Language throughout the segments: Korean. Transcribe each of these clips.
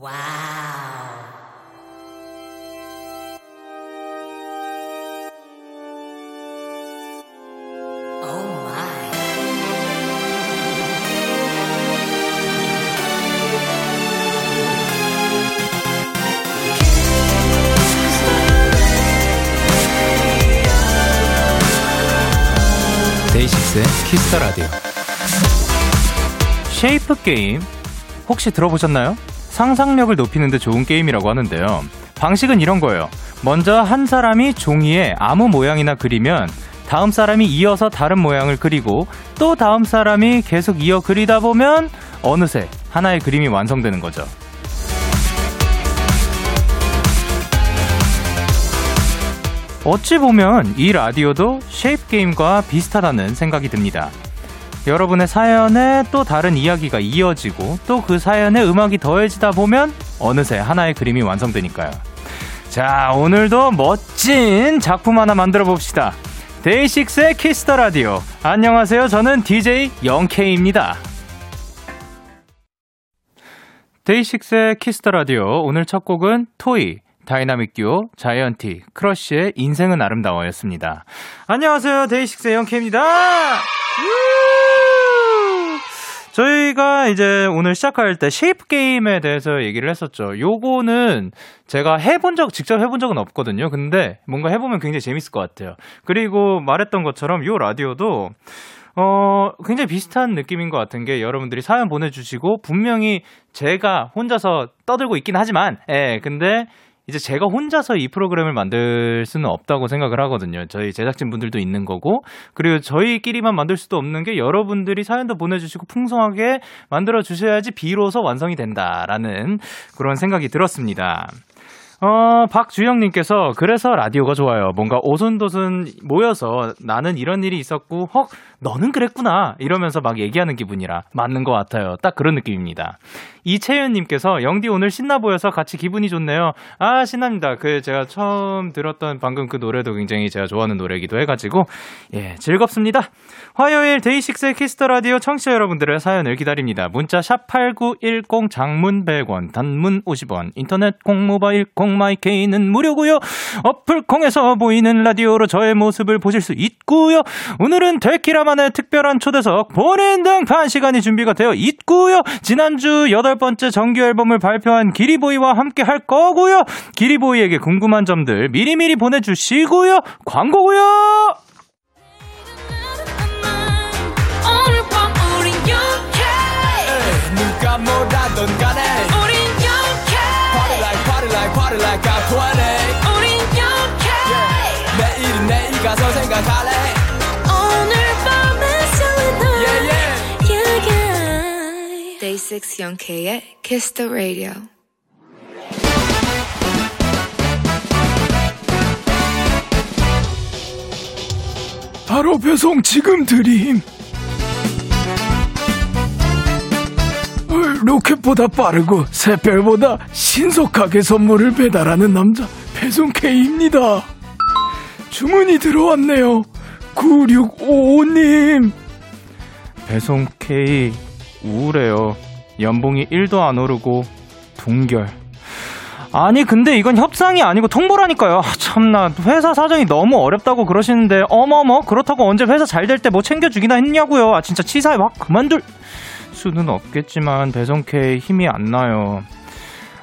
와우. 데이식스의 키스터 라디오. shape 게임 혹시 들어보셨나요? 상상력을 높이는데 좋은 게임이라고 하는데요. 방식은 이런 거예요. 먼저 한 사람이 종이에 아무 모양이나 그리면 다음 사람이 이어서 다른 모양을 그리고 또 다음 사람이 계속 이어 그리다 보면 어느새 하나의 그림이 완성되는 거죠. 어찌 보면 이 라디오도 shape 게임과 비슷하다는 생각이 듭니다. 여러분의 사연에 또 다른 이야기가 이어지고 또 그 사연에 음악이 더해지다 보면 어느새 하나의 그림이 완성되니까요. 자, 오늘도 멋진 작품 하나 만들어 봅시다. 데이식스의 키스 더 라디오. 안녕하세요. 저는 DJ 영케이입니다. 데이식스의 키스 더 라디오. 오늘 첫 곡은 토이, 다이나믹 듀오, 자이언티, 크러쉬의 인생은 아름다워였습니다. 안녕하세요. 데이식스의 영케이입니다. 저희가 이제 오늘 시작할 때 shape 게임에 대해서 얘기를 했었죠. 요거는 제가 해본 적, 직접 해본 적은 없거든요. 근데 뭔가 해보면 굉장히 재밌을 것 같아요. 그리고 말했던 것처럼 요 라디오도 어, 굉장히 비슷한 느낌인 것 같은 게 여러분들이 사연 보내주시고 분명히 제가 혼자서 떠들고 있긴 하지만, 예, 근데 이제 제가 혼자서 이 프로그램을 만들 수는 없다고 생각을 하거든요. 저희 제작진 분들도 있는 거고, 그리고 저희끼리만 만들 수도 없는 게 여러분들이 사연도 보내주시고 풍성하게 만들어 주셔야지 비로소 완성이 된다라는 그런 생각이 들었습니다. 어, 박주영님께서 그래서 라디오가 좋아요. 뭔가 오순도순 모여서 나는 이런 일이 있었고, 헉, 너는 그랬구나. 이러면서 막 얘기하는 기분이라 맞는 것 같아요. 딱 그런 느낌입니다. 이채연님께서 영디 오늘 신나 보여서 같이 기분이 좋네요. 아, 신납니다. 그 제가 처음 들었던 방금 그 노래도 굉장히 제가 좋아하는 노래이기도 해가지고, 예, 즐겁습니다. 화요일 데이식스의 키스 더 라디오 청취자 여러분들의 사연을 기다립니다. 문자 샵 8910 장문 100원, 단문 50원, 인터넷 콩 모바일 콩 My K는 무료고요. 어플 콩에서 보이는 라디오로 저의 모습을 보실 수 있고요. 오늘은 데키라 만의 특별한 초대석 본인 등판 시간이 준비가 되어 있고요. 지난주 여덟 번째 정규 앨범을 발표한 기리보이와 함께 할 거고요. 기리보이에게 궁금한 점들 미리미리 보내주시고요. 광고고요. 누가 뭐라던 간에 우린 영케 Party like party like party like I'm 20 우린 영케 내일은 내일 가서 생각할래 Day 6 영케의 Kiss the Radio. 바로 배송 지금 드림 어, 로켓보다 빠르고 새별보다 신속하게 선물을 배달하는 남자 배송 K입니다. 주문이 들어왔네요. 9655님. 배송 K 우울해요. 연봉이 1도 안 오르고 동결. 아니 근데 이건 협상이 아니고 통보라니까요. 아, 참나 회사 사정이 너무 어렵다고 그러시는데 어머머 그렇다고 언제 회사 잘 될 때 뭐 챙겨주기나 했냐고요. 아 진짜 치사해 막 그만둘 수는 없겠지만 배송 K 힘이 안 나요.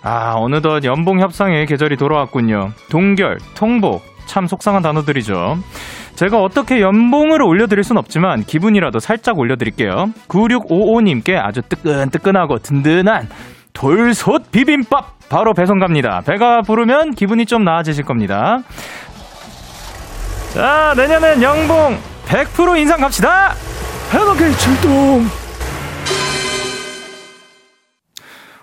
아 어느덧 연봉 협상의 계절이 돌아왔군요. 동결, 통보 참 속상한 단어들이죠. 제가 어떻게 연봉을 올려드릴 순 없지만 기분이라도 살짝 올려드릴게요. 9655님께 아주 뜨끈뜨끈하고 든든한 돌솥 비빔밥 바로 배송 갑니다. 배가 부르면 기분이 좀 나아지실 겁니다. 자, 내년엔 연봉 100% 인상 갑시다! 해독의 출동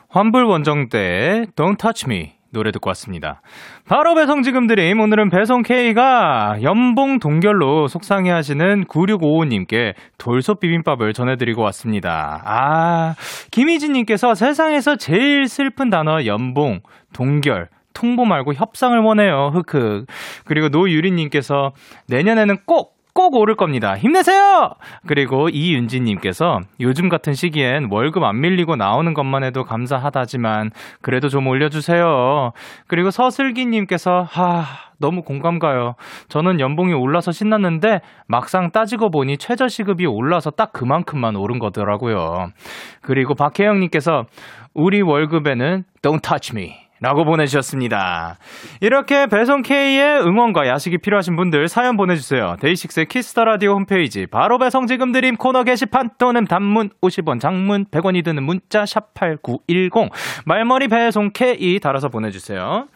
환불 원정대 Don't Touch Me 노래 듣고 왔습니다. 바로 배송 지금 드림. 오늘은 배송 K가 연봉 동결로 속상해 하시는 9655님께 돌솥 비빔밥을 전해드리고 왔습니다. 아, 김희진님께서 세상에서 제일 슬픈 단어 연봉, 동결, 통보 말고 협상을 원해요. 흑흑. 그리고 노유리님께서 내년에는 꼭 꼭 오를 겁니다. 힘내세요! 그리고 이윤지님께서 요즘 같은 시기엔 월급 안 밀리고 나오는 것만 해도 감사하다지만 그래도 좀 올려주세요. 그리고 서슬기님께서 하, 너무 공감 가요. 저는 연봉이 올라서 신났는데 막상 따지고 보니 최저시급이 올라서 딱 그만큼만 오른 거더라고요. 그리고 박혜영님께서 우리 월급에는 Don't touch me. 라고 보내주셨습니다. 이렇게 배송 K의 응원과 야식이 필요하신 분들 사연 보내주세요. 데이식스의 키스 더 라디오 홈페이지 바로 배송 지금 드림 코너 게시판 또는 단문 50원, 장문 100원이 드는 문자 샵 #8910 말머리 배송 K 달아서 보내주세요.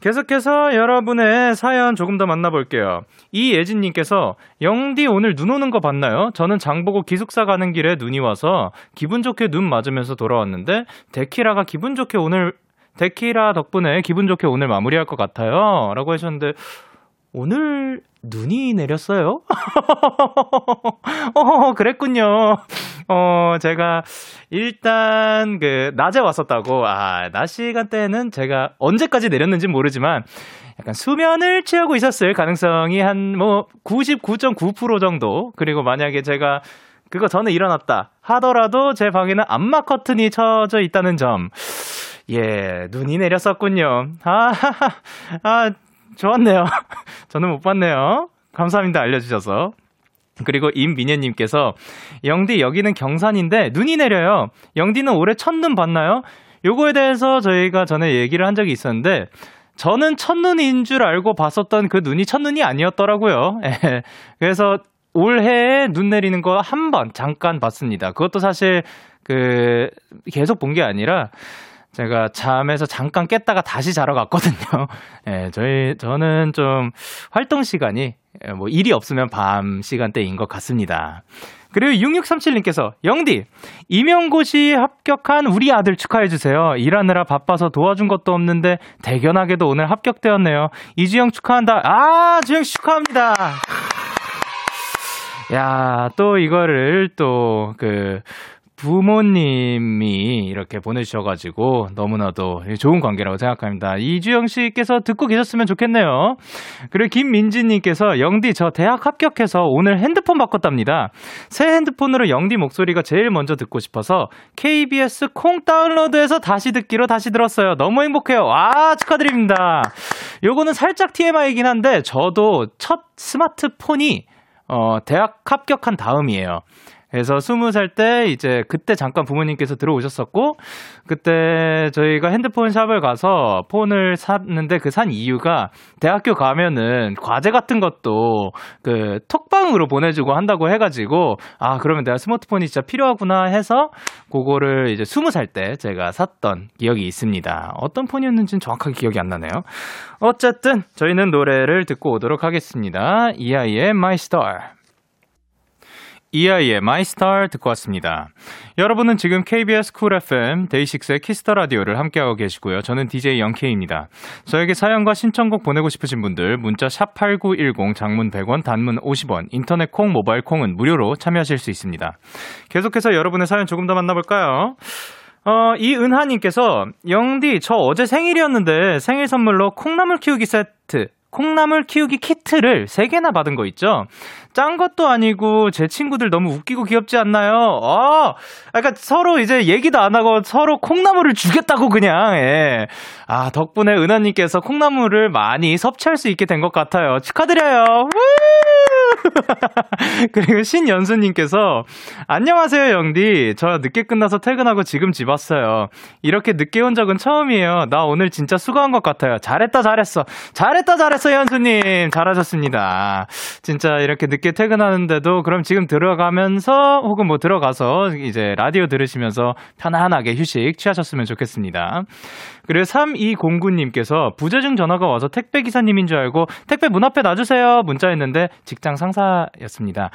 계속해서 여러분의 사연 조금 더 만나볼게요. 이예진님께서 영디 오늘 눈 오는 거 봤나요? 저는 장 보고 기숙사 가는 길에 눈이 와서 기분 좋게 눈 맞으면서 돌아왔는데 데키라가 기분 좋게 오늘 데키라 덕분에 기분 좋게 오늘 마무리할 것 같아요. 라고 하셨는데 오늘 눈이 내렸어요? 어, 그랬군요. 어, 제가 일단 그 낮에 왔었다고. 아, 낮 시간대는 제가 언제까지 내렸는지 모르지만 약간 수면을 취하고 있었을 가능성이 한 뭐 99.9% 정도. 그리고 만약에 제가 그거 전에 일어났다 하더라도 제 방에는 암막 커튼이 쳐져 있다는 점. 예, 눈이 내렸었군요. 아, 아, 좋았네요. 저는 못 봤네요. 감사합니다. 알려주셔서. 그리고 임민혜님께서 영디 여기는 경산인데 눈이 내려요. 영디는 올해 첫눈 봤나요? 요거에 대해서 저희가 전에 얘기를 한 적이 있었는데 저는 첫눈인 줄 알고 봤었던 그 눈이 첫눈이 아니었더라고요. 예. 그래서 올해에 눈 내리는 거 한 번 잠깐 봤습니다. 그것도 사실 그 계속 본 게 아니라 제가 잠에서 잠깐 깼다가 다시 자러 갔거든요. 예, 저희, 저는 좀 활동 시간이 뭐 일이 없으면 밤 시간대인 것 같습니다. 그리고 6637님께서 영디 임용고시 합격한 우리 아들 축하해 주세요. 일하느라 바빠서 도와준 것도 없는데 대견하게도 오늘 합격되었네요. 이주영 축하한다. 아 주영 씨 축하합니다. 야, 또 이거를 또, 그, 부모님이 이렇게 보내주셔가지고 너무나도 좋은 관계라고 생각합니다. 이주영 씨께서 듣고 계셨으면 좋겠네요. 그리고 김민지님께서 영디 저 대학 합격해서 오늘 핸드폰 바꿨답니다. 새 핸드폰으로 영디 목소리가 제일 먼저 듣고 싶어서 KBS 콩 다운로드해서 다시 듣기로 다시 들었어요. 너무 행복해요. 와 축하드립니다. 요거는 살짝 TMI이긴 한데 저도 첫 스마트폰이 어, 대학 합격한 다음이에요. 그래서 스무 살 때 이제 그때 잠깐 부모님께서 들어오셨었고 그때 저희가 핸드폰 샵을 가서 폰을 샀는데 그 산 이유가 대학교 가면은 과제 같은 것도 그 톡방으로 보내주고 한다고 해가지고 아 그러면 내가 스마트폰이 진짜 필요하구나 해서 그거를 이제 스무 살 때 제가 샀던 기억이 있습니다. 어떤 폰이었는지는 정확하게 기억이 안 나네요. 어쨌든 저희는 노래를 듣고 오도록 하겠습니다. 이하이의 My Star. 이하이의 My Star 듣고 왔습니다. 여러분은 지금 KBS 쿨 FM 데이식스의 키스 더 라디오를 함께하고 계시고요. 저는 DJ 영케이입니다. 저에게 사연과 신청곡 보내고 싶으신 분들 문자 샵8910 장문 100원 단문 50원 인터넷 콩 모바일 콩은 무료로 참여하실 수 있습니다. 계속해서 여러분의 사연 조금 더 만나볼까요? 어, 이은하님께서, 영디, 저 어제 생일이었는데 생일 선물로 콩나물 키우기 세트, 콩나물 키우기 키트를 3개나 받은 거 있죠? 짠 것도 아니고 제 친구들 너무 웃기고 귀엽지 않나요? 어, 그러니까 서로 이제 얘기도 안 하고 서로 콩나물을 주겠다고 그냥, 예. 아, 덕분에 은하 님께서 콩나물을 많이 섭취할 수 있게 된 것 같아요. 축하드려요! 그리고 신연수님께서 안녕하세요 영디 저 늦게 끝나서 퇴근하고 지금 집 왔어요 이렇게 늦게 온 적은 처음이에요 나 오늘 진짜 수고한 것 같아요 잘했다 잘했어 잘했다 잘했어 연수님 잘하셨습니다 진짜 이렇게 늦게 퇴근하는데도 그럼 지금 들어가면서 혹은 뭐 들어가서 이제 라디오 들으시면서 편안하게 휴식 취하셨으면 좋겠습니다 그리고 3209님께서 부재중 전화가 와서 택배 기사님인 줄 알고 택배 문 앞에 놔주세요 문자했는데 직장 상사였습니다.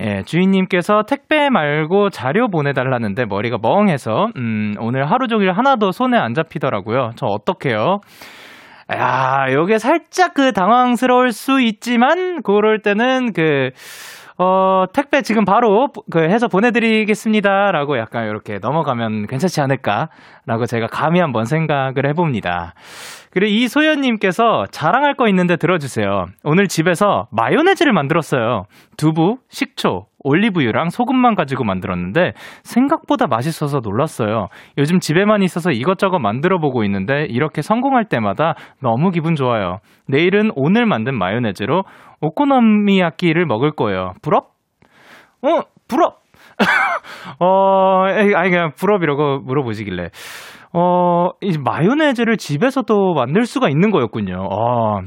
예, 주인님께서 택배 말고 자료 보내달라는데 머리가 멍해서 음, 오늘 하루 종일 하나도 손에 안 잡히더라고요. 저 어떡해요? 야, 요게 살짝 그 당황스러울 수 있지만 그럴 때는 그 어, 택배 지금 바로 그 해서 보내드리겠습니다. 라고 약간 이렇게 넘어가면 괜찮지 않을까? 라고 제가 감히 한번 생각을 해봅니다. 그리고 이소연님께서 자랑할 거 있는데 들어주세요. 오늘 집에서 마요네즈를 만들었어요. 두부, 식초, 올리브유랑 소금만 가지고 만들었는데 생각보다 맛있어서 놀랐어요. 요즘 집에만 있어서 이것저것 만들어 보고 있는데 이렇게 성공할 때마다 너무 기분 좋아요. 내일은 오늘 만든 마요네즈로 오코노미야끼를 먹을 거예요. 부럽? 어, 부럽! 어, 아니, 그냥 부럽이라고 물어보시길래. 어, 이 마요네즈를 집에서도 만들 수가 있는 거였군요. 어,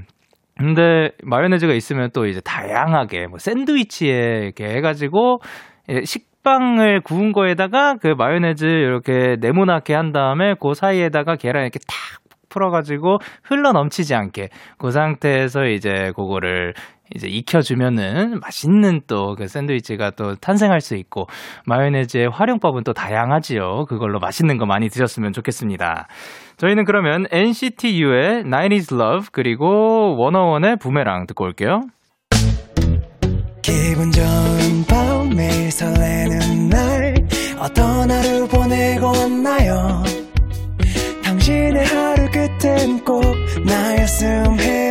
근데 마요네즈가 있으면 또 이제 다양하게 뭐 샌드위치에 이렇게 해가지고 예, 식빵을 구운 거에다가 그 마요네즈 이렇게 네모나게 한 다음에 그 사이에다가 계란 이렇게 탁 풀어가지고 흘러 넘치지 않게 그 상태에서 이제 그거를 이제 익혀주면은 맛있는 또 그 샌드위치가 또 탄생할 수 있고 마요네즈의 활용법은 또 다양하지요. 그걸로 맛있는 거 많이 드셨으면 좋겠습니다. 저희는 그러면 NCT U의 Night is Love 그리고 워너원의 부메랑 듣고 올게요. 기분 좋은 밤 매일 설레는 날 어떤 하루 보내고 왔나요 당신의 하루 끝엔 꼭 나였음 해요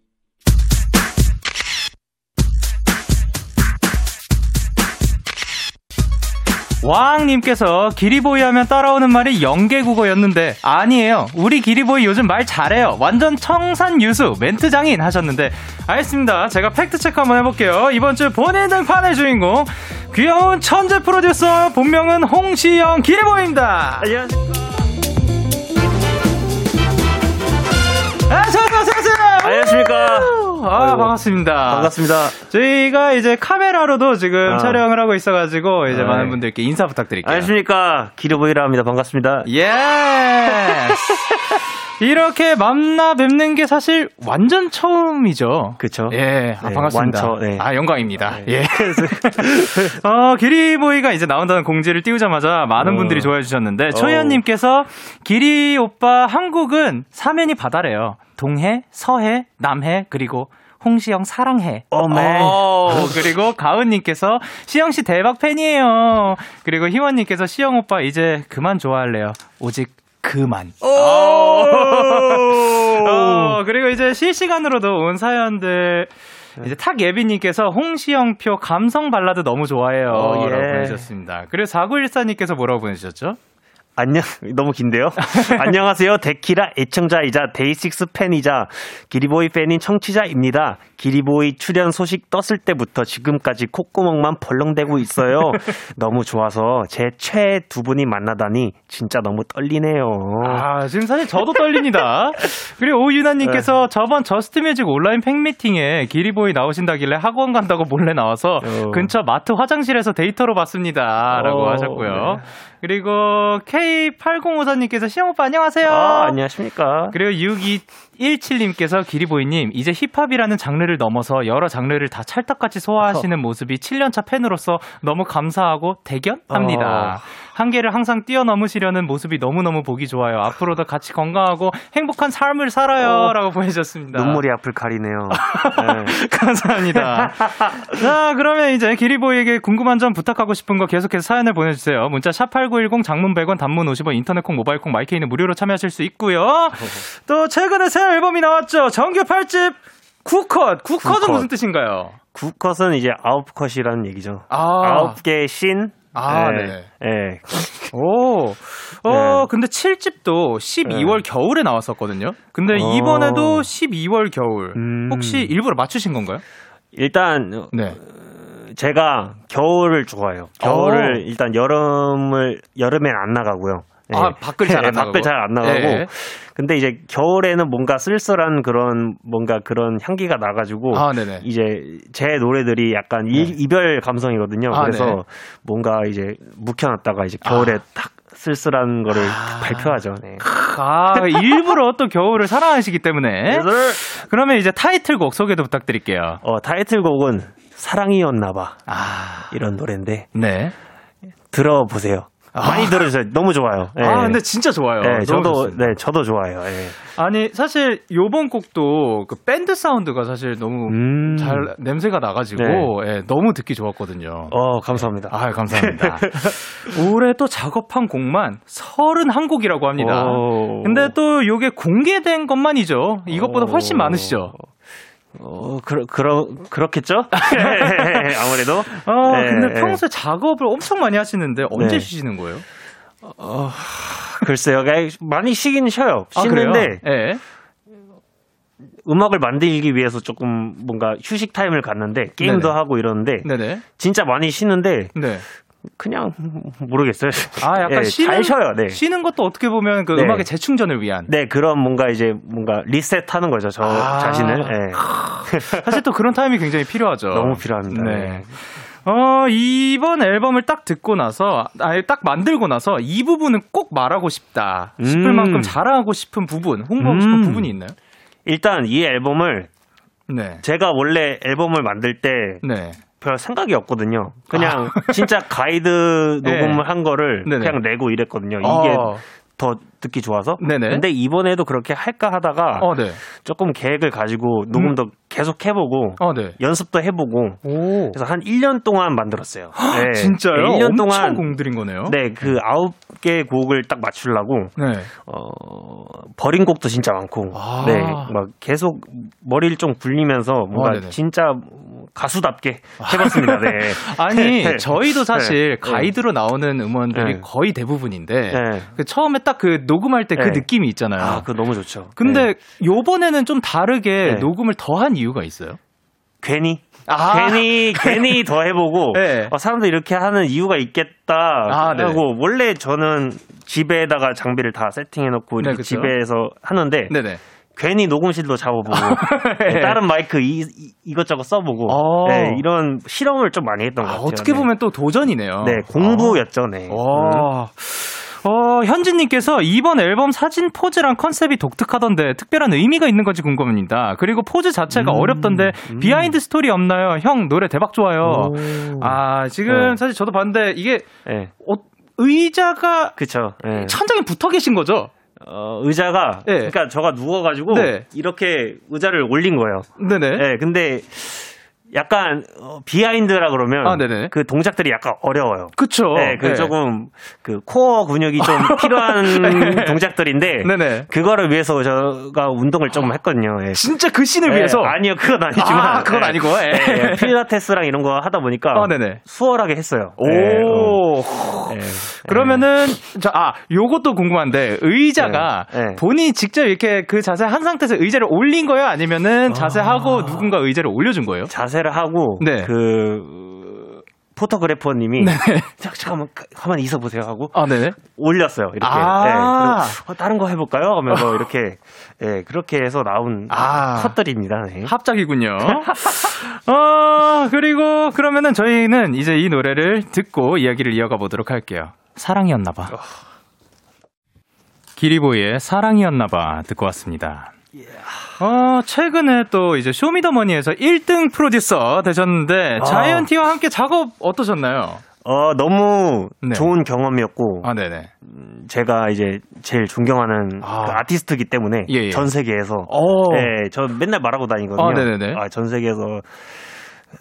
왕님께서 기리보이 하면 따라오는 말이 영계국어였는데 아니에요. 우리 기리보이 요즘 말 잘해요. 완전 청산 유수 멘트 장인 하셨는데 알겠습니다. 제가 fact check 한번 해볼게요. 이번 주 본인 등판의 주인공 귀여운 천재 프로듀서 본명은 홍시영 기리보이입니다. 안녕하십니까. 아, 안녕하세요. 안녕하십니까. 아, 아이고. 반갑습니다. 반갑습니다. 저희가 이제 카메라로도 지금 아. 촬영을 하고 있어가지고 이제 아, 많은 예. 분들께 인사 부탁드릴게요. 안녕하십니까. 기르보이라 합니다. 반갑습니다. 예. 이렇게 만나 뵙는 게 사실 완전 처음이죠. 그쵸. 예, 아, 네, 반갑습니다. 완처, 네. 아, 영광입니다. 예. 어, 기리보이가 이제 나온다는 공지를 띄우자마자 많은 어. 분들이 좋아해 주셨는데, 초현님께서 기리 오빠 한국은 사면이 바다래요. 동해, 서해, 남해, 그리고 홍시영 사랑해. 어메. 어, 그리고 가은님께서 시영 씨 대박 팬이에요. 그리고 희원님께서 시영 오빠 이제 그만 좋아할래요. 오직 그만. 어, 그리고 이제 실시간으로도 온 사연들 이제 탁 예비님께서 홍시영표 감성 발라드 너무 좋아해요. 어, 예. 라고 보내주셨습니다. 그리고 4914님께서 뭐라고 보내주셨죠? 안녕, 너무 긴데요? 안녕하세요. 데키라 애청자이자 데이식스 팬이자 기리보이 팬인 청취자입니다. 기리보이 출연 소식 떴을 때부터 지금까지 콧구멍만 벌렁대고 있어요. 너무 좋아서 제 최애 두 분이 만나다니 진짜 너무 떨리네요. 아, 지금 사실 저도 떨립니다. 그리고 오유나님께서 저번 저스트뮤직 온라인 팬미팅에 기리보이 나오신다길래 학원 간다고 몰래 나와서 어. 근처 마트 화장실에서 데이터로 봤습니다. 라고 어, 하셨고요. 네. 그리고 K8054님께서 시영 오빠 안녕하세요. 아, 안녕하십니까. 그리고 6217님께서 기리보이님, 이제 힙합이라는 장르를 넘어서 여러 장르를 다 찰떡같이 소화하시는 모습이 7년차 팬으로서 너무 감사하고 대견합니다. 어. 한계를 항상 뛰어넘으시려는 모습이 너무너무 보기 좋아요. 앞으로도 같이 건강하고 행복한 삶을 살아요. 어. 라고 보내주셨습니다. 눈물이 앞을 가리네요. 네. 감사합니다. 자, 그러면 이제 기리보이에게 궁금한 점 부탁하고 싶은 거 계속해서 사연을 보내주세요. 문자 샵8910 장문 100원 단문 50원 인터넷 콩 모바일 콩 마이케이는 무료로 참여하실 수 있고요. 또 최근에 새 앨범이 나왔죠. 정규 8집 9컷. 9컷은 컷. 무슨 뜻인가요? 구컷은 이제 아홉 컷이라는 얘기죠. 아. 아홉 개의 신. 아, 네. 네. 네. 오. 어, 네. 근데 7집도 12월 겨울에 나왔었거든요. 근데 어. 이번에도 12월 겨울. 음. 혹시 일부러 맞추신 건가요? 일단 네. 제가 겨울을 좋아해요. 겨울을 일단 여름을 여름엔 안 나가고요. 아, 밖을 잘안 예, 나가고. 밖을 잘 안 나가고. 예. 근데 이제 겨울에는 뭔가 쓸쓸한 그런 뭔가 그런 향기가 나가지고 아, 네네. 이제 제 노래들이 약간 이, 네. 이별 감성이거든요. 아, 그래서 네. 뭔가 이제 묵혀놨다가 이제 겨울에 딱 쓸쓸한 거를 발표하죠. 네. 아, 일부러 또 겨울을 사랑하시기 때문에. 그러면 이제 타이틀곡 소개도 부탁드릴게요. 어, 타이틀곡은 사랑이었나봐 아, 이런 노래인데 네. 들어보세요. 많이 들어주세요. 너무 좋아요. 예. 아, 근데 진짜 좋아요. 네, 너무 저도 좋습니다. 네, 저도 좋아요. 예. 아니 사실 요번 곡도 그 밴드 사운드가 사실 너무 음. 잘 냄새가 나가지고 예, 너무 듣기 좋았거든요. 어, 감사합니다. 아 감사합니다. 올해 또 작업한 곡만 31곡이라고 합니다. 오. 근데 또 요게 공개된 것만이죠. 이것보다 훨씬 오. 많으시죠. 어, 그러, 그러, 그렇겠죠? 아무래도. 아, 네, 근데 네. 평소에 작업을 엄청 많이 하시는데 언제 네. 쉬시는 거예요? 글쎄요. 그냥 많이 쉬긴 쉬어요. 아, 쉬는데? 예. 음악을 만들기 위해서 조금 뭔가 휴식 타임을 갖는데 게임도 네네. 하고 이러는데 네네. 진짜 많이 쉬는데 네. 그냥 모르겠어요. 아, 약간 예, 쉬는 잘 쉬어요. 네. 쉬는 것도 어떻게 보면 그 네. 음악의 재충전을 위한. 네, 그런 뭔가 이제 뭔가 리셋하는 거죠. 저 아. 자신을. 예. 사실 또 그런 타임이 굉장히 필요하죠. 너무 필요합니다. 네. 어, 이번 앨범을 딱 듣고 나서, 아예 딱 만들고 나서 이 부분은 꼭 말하고 싶다 싶을 음. 만큼 자랑하고 싶은 부분, 홍보하고 싶은 음. 부분이 있나요? 일단 이 앨범을 네. 제가 원래 앨범을 만들 때 네. 별 생각이 없거든요. 그냥 진짜 가이드 네. 녹음을 한 거를 네네. 그냥 내고 이랬거든요. 이게 어, 더 듣기 좋아서. 네네. 근데 이번에도 그렇게 할까 하다가 어, 네. 조금 계획을 가지고 녹음도 계속 해보고 어, 네. 연습도 해보고 오. 그래서 한 1년 동안 만들었어요. 네. 진짜요? 네, 1년 엄청 동안 공들인 거네요. 네, 그 아홉 개 곡을 딱 맞추려고 네. 어, 버린 곡도 진짜 많고, 아. 네, 막 계속 머리를 좀 굴리면서 뭔가 아. 진짜 가수답게 해봤습니다. 네. 아니, 네. 저희도 사실 네. 가이드로 나오는 음원들이 네. 거의 대부분인데, 네. 그 처음에 딱 그 녹음할 때그 네. 느낌이 있잖아요. 아, 그거 너무 좋죠. 근데 네. 요번에는 좀 다르게 네. 녹음을 더 한 이유가 있어요? 괜히 아. 괜히 괜히 더 해보고 네. 어, 사람들 이렇게 하는 이유가 있겠다 아, 네. 하고 원래 저는 집에다가 장비를 다 세팅해놓고 네. 집에서 하는데 네네. 괜히 녹음실도 잡아보고 네. 다른 마이크 이, 이, 것저것 써보고 어. 네, 이런 실험을 좀 많이 했던 것 아, 같아요. 어떻게 네. 보면 또 도전이네요. 네 공부였죠. 네. 음. 와. 어, 현진님께서 이번 앨범 사진 포즈랑 컨셉이 독특하던데 특별한 의미가 있는 건지 궁금합니다. 그리고 포즈 자체가 음, 어렵던데 음. behind story 없나요? 형 노래 대박 좋아요. 오. 아 지금 네. 사실 저도 봤는데 이게 네. 어, 의자가 그쵸. 네. 천장에 붙어 계신 거죠? 어, 의자가 네. 그러니까 저가 누워가지고 네. 이렇게 의자를 올린 거예요. 네네. 네, 근데 약간 어, behind라 그러면 아. 그 동작들이 약간 어려워요. 그쵸. 네, 그 네. 조금 그 코어 근육이 좀 필요한 동작들인데 네네. 그거를 위해서 제가 운동을 좀 했거든요. 예. 진짜 그 씬을 네, 위해서. 아니요, 그건 아니지만 아, 그건 아니고, 예. 네, 필라테스랑 이런 거 하다 보니까 아. 수월하게 했어요. 오. 네, 어. 네. 그러면은 자, 아, 요것도 궁금한데 의자가 네, 네. 본인이 직접 이렇게 그 자세 한 상태에서 의자를 올린 거예요? 아니면은 자세하고 누군가 의자를 올려준 거예요? 자세 를 하고 네. 그 포토그래퍼님이 잠- 잠깐만 가- 가만히 있어 보세요 하고 아. 올렸어요. 이렇게. 아. 네, 어, 다른 거 해볼까요? 하면서 이렇게 예, 그렇게 해서 나온 아. 컷들입니다. 네. 합작이군요. 어, 그리고 그러면은 저희는 이제 이 노래를 듣고 이야기를 이어가 보도록 할게요. 사랑이었나봐. 기리보이의 사랑이었나봐 듣고 왔습니다. 어, 최근에 또 이제 쇼미더머니에서 1등 프로듀서 되셨는데 아. 자이언티와 함께 작업 어떠셨나요? 어, 너무 네. 좋은 경험이었고 아, 네네. 제가 이제 제일 존경하는 아. 그 아티스트이기 때문에 예, 예. 전 세계에서 어. 네, 저 맨날 말하고 다니거든요. 아, 네네네. 아, 전 세계에서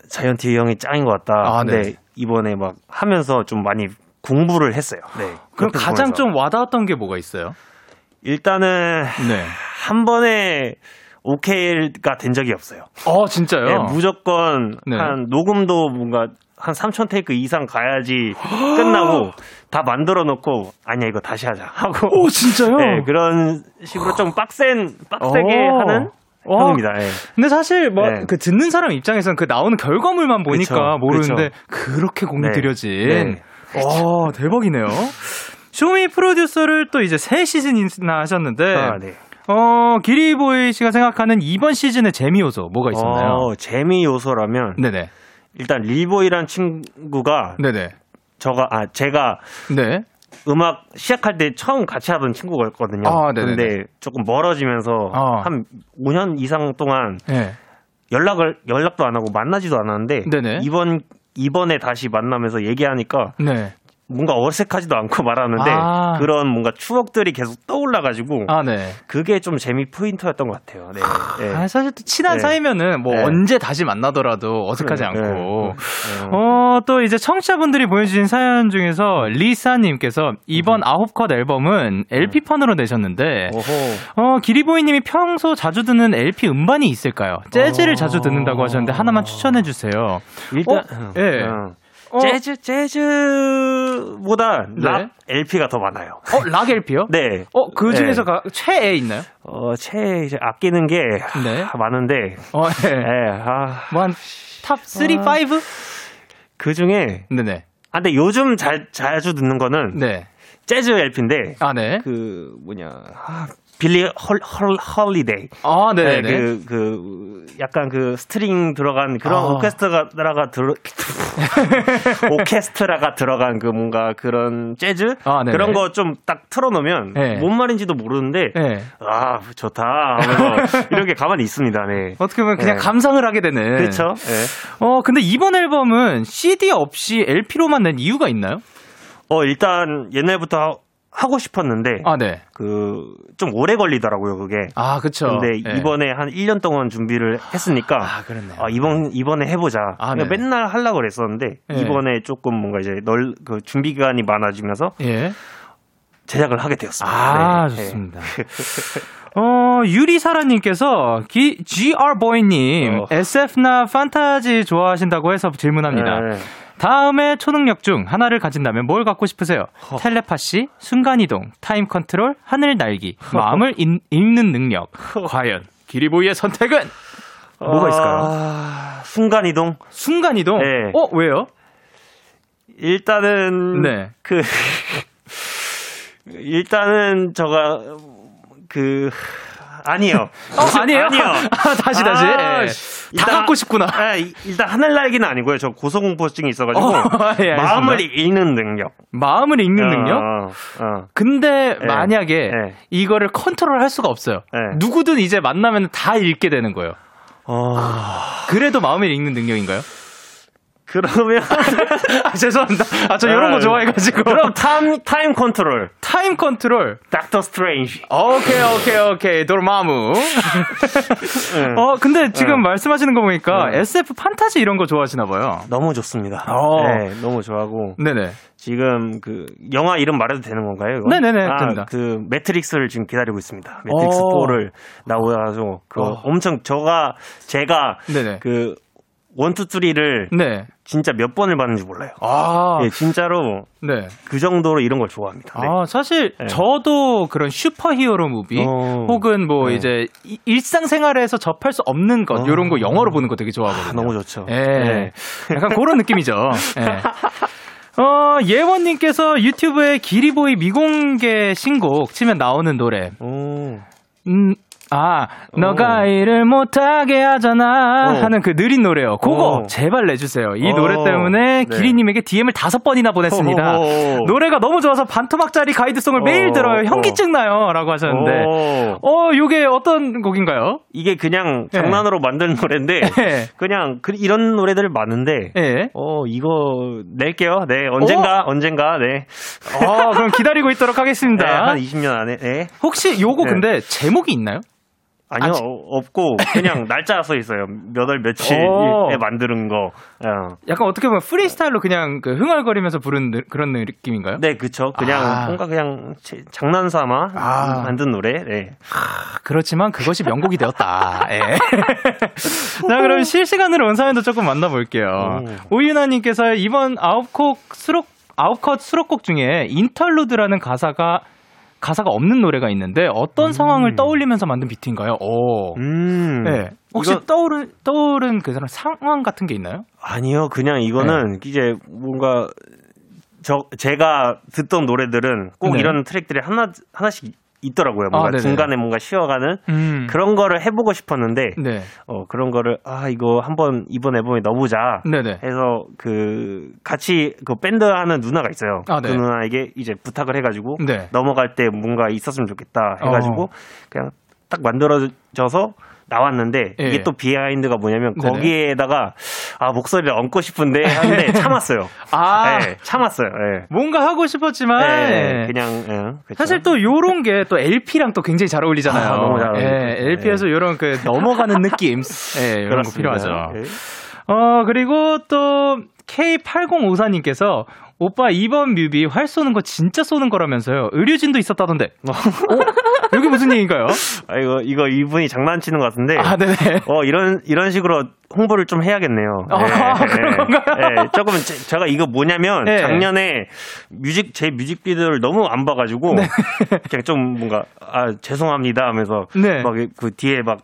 자이언티 형이 짱인 것 같다. 아, 근데 네. 이번에 막 하면서 좀 많이 공부를 했어요. 네. 그럼 가장 보면서. 좀 와닿았던 게 뭐가 있어요? 일단은 네. 한 번에 오케이가 된 적이 없어요. 어, 진짜요? 네, 무조건 네. 한 녹음도 뭔가 한 3천 테이크 이상 가야지 끝나고 다 만들어 놓고 아니야 이거 다시 하자 하고 오, 진짜요? 네, 그런 식으로 좀 빡센 빡세게 오. 하는 와. 형입니다. 네. 근데 사실 뭐 네. 그 듣는 사람 입장에서는 그 나오는 결과물만 보니까 그쵸, 모르는데 그렇게 공이 네. 들여진. 네. 와 대박이네요. 쇼미 프로듀서를 또 이제 새 시즌이나 하셨는데 아, 네. 어, 기리보이 씨가 생각하는 이번 시즌의 재미 요소 뭐가 있었나요? 어, 재미 요소라면 네네. 일단 리보이란 친구가 네네. 저가 아 제가 네. 음악 시작할 때 처음 같이 하던 친구였거든요. 아, 네네네. 근데 조금 멀어지면서 아. 한 5년 이상 동안 네. 연락을 연락도 안 하고 만나지도 않았는데 네네. 이번 이번에 다시 만나면서 얘기하니까 네. 뭔가 어색하지도 않고 말하는데 아. 그런 뭔가 추억들이 계속 떠올라가지고 아, 네. 그게 좀 재미 포인트였던 것 같아요. 네. 네. 아, 사실 또 친한 네. 사이면은 뭐 네. 언제 다시 만나더라도 어색하지 네. 않고. 네. 어, 또 이제 청취자분들이 보내주신 사연 중에서 리사님께서 이번 아홉 컷 앨범은 LP판으로 내셨는데, 오호. 어, 기리보이님이 평소 자주 듣는 LP 음반이 있을까요? 재즈를 어. 자주 듣는다고 하셨는데 하나만 추천해 주세요. 일단 어? 예. 어. 어, 재즈 재즈보다 네. 락 LP가 더 많아요. 어, 락 LP요? 네. 어, 그 중에서 네. 가- 최애 있나요? 어, 최 이제 아끼는 게 네. 하, 많은데 어, 네. 예. 아, 뭐한 top 3, 아. 5? 그 중에 네네. 아 근데 요즘 잘 자주 듣는 거는 네. 재즈 LP인데 아, 네. 그 뭐냐 아, 빌리 헐, 헐 헐리데이 아, 네네. 네, 그, 그, 약간 그 스트링 들어간 그런 아. 오케스트라가 들어, 오케스트라가 들어간 그 뭔가 그런 재즈? 아, 네네. 그런 거 좀 딱 틀어놓으면 네. 뭔 말인지도 모르는데, 네. 아, 좋다. 하면서 이렇게 가만히 있습니다, 네. 어떻게 보면 그냥 네. 감상을 하게 되는. 그렇죠. 네. 어, 근데 이번 앨범은 CD 없이 LP로만 낸 이유가 있나요? 어, 일단 옛날부터 하- 하고 싶었는데, 아, 네. 그, 좀 오래 걸리더라고요, 그게. 아, 그쵸. 근데 네. 이번에 한 1년 동안 준비를 했으니까 아, 그렇네요. 아, 이번 이번에 해 보자. 아, 그냥 네. 맨날 하려고 그랬었는데 네. 이번에 조금 뭔가 이제 널 그 준비 기간이 많아지면서 예. 제작을 하게 되었습니다. 아, 네. 좋습니다. 어, 유리사라님께서 기, 기리보이님, 어. SF나 판타지 좋아하신다고 해서 질문합니다. 네. 다음에 초능력 중 하나를 가진다면 뭘 갖고 싶으세요? 허. 텔레파시, 순간이동, time control, 하늘 날기, 마음을 읽, 읽는 능력. 과연 기리보이의 선택은 뭐가 있을까요? 아, 순간 이동. 순간이동. 네. 어 왜요? 일단은 네. 그 일단은 저가 그 아니요. 어 아니에요? 아니요. 아, 다시 다시. 아, 예. 씨. 다 일단- 갖고 싶구나. 아, 이- 일단 하늘 날기는 아니고요. 저 고소공포증이 있어가지고 어, 예. 마음을 읽는 능력. 마음을 읽는 어, 능력. 어. 근데 네. 만약에 네. 이거를 컨트롤 할 수가 없어요. 네. 누구든 이제 만나면 다 읽게 되는 거예요. 어. 그래도 마음을 읽는 능력인가요? 그러면 아, 죄송합니다. 아, 저 이런 거 아, 좋아해가지고. 그럼 time time control. time control. 닥터 스트레인지. 오케이, 오케이, 오케이. 도르마무. 네. 어, 근데 지금 말씀하시는 거 보니까 네. SF 판타지 이런 거 좋아하시나 봐요. 너무 좋습니다. 어. 네, 너무 좋아하고 네네. 지금 그 영화 이름 말해도 되는 건가요? 이거? 네네네, 아, 됩니다. 그 매트릭스를 지금 기다리고 있습니다. 매트릭스 어. 4를 나오셔서 그 어. 엄청 저가 제가 네네. 그 one two three를 네. 진짜 몇 번을 봤는지 몰라요. 아, 예, 진짜로 네. 그 정도로 이런 걸 좋아합니다. 네. 아, 사실 네. 저도 그런 super hero movie 어. 혹은 뭐 네. 이제 이- 일상생활에서 접할 수 없는 것 어. 이런 거 영화로 보는 거 되게 좋아하거든요. 아, 너무 좋죠. 예. 네. 약간 그런 느낌이죠. 예. 어, 예원님께서 유튜브에 기리보이 미공개 신곡 치면 나오는 노래. 오. 음, 아, 너가 일을 못하게 하잖아. 어. 하는 그 느린 노래요. 그거 어. 제발 내주세요. 이 어. 노래 때문에 네. 기리님에게 DM을 다섯 번이나 보냈습니다. 노래가 너무 좋아서 반토막짜리 가이드송을 어. 매일 들어요. 어. 현기증 나요. 라고 하셨는데. 오. 어, 요게 어떤 곡인가요? 이게 그냥 네. 장난으로 만든 노래인데 예. 그냥 그- 이런 노래들 많은데 예. 어 이거 낼게요. 네 언젠가 언젠가 네. 어, 그럼 기다리고 있도록 네, 하겠습니다. 한 20년 안에 네. 혹시 요거 네. 근데 제목이 있나요? 아니요 아직- 어, 없고 그냥 날짜 써 있어요. 몇 월 며칠에 어. 만드는 거. 어. 약간 어떻게 보면 프리스타일로 그냥 그 흥얼거리면서 부른 느- 그런 느낌인가요? 네 그쵸. 그냥 아. 뭔가 그냥 제- 장난삼아 아. 만든 노래. 네. 그렇지만 그것이 명곡이 되었다. 예. 자, 그럼 실시간으로 온 사연도 조금 만나볼게요. 오윤아님께서 이번 아홉 곡 수록, 아홉 컷 수록곡 중에 인터루드라는 가사가, 가사가 없는 노래가 있는데 어떤 상황을 떠올리면서 만든 비트인가요? 오. 음. 네. 혹시 이거- 떠오른, 떠오른 그 사람 상황 같은 게 있나요? 아니요, 그냥 이거는 네. 이제 뭔가 저 제가 듣던 노래들은 꼭 네. 이런 트랙들이 하나 하나씩 있더라고요. 뭔가 아. 중간에 뭔가 쉬어가는 음. 그런 거를 해보고 싶었는데 네. 어 그런 거를 아 이거 한번 이번 앨범에 넣어보자 네네. 해서 그 같이 그 밴드 하는 누나가 있어요. 아, 네. 그 누나에게 이제 부탁을 해가지고 네. 넘어갈 때 뭔가 있었으면 좋겠다 해가지고 어. 그냥 딱 만들어져서 나왔는데 예. 이게 또 비하인드가 뭐냐면 네네. 거기에다가 아 목소리를 얹고 싶은데 하는데 참았어요. 아. 네, 참았어요. 예. 뭔가 하고 싶었지만 네, 그냥 예, 그쵸. 사실 또 요런 게 또 LP랑 또 굉장히 잘 어울리잖아요. 아, 너무 잘 어울리죠. 예, LP에서 요런 그 넘어가는 느낌. 예, 요런 거 그렇습니다. 필요하죠. 예. 어, 그리고 또 K8054님께서 오빠 이번 뮤비 활 쏘는 거 진짜 쏘는 거라면서요. 의료진도 있었다던데. 어? 여기 무슨 얘기인가요? 아 이거 이거 이분이 장난치는 것 같은데. 아, 네네. 어 이런 이런 식으로 홍보를 좀 해야겠네요. 아, 그런 건가요? 예, 조금 제, 제가 이거 뭐냐면 네. 작년에 뮤직 제 뮤직비디오를 너무 안 봐가지고 그냥 좀 뭔가 아 죄송합니다 하면서 네. 막그 뒤에 막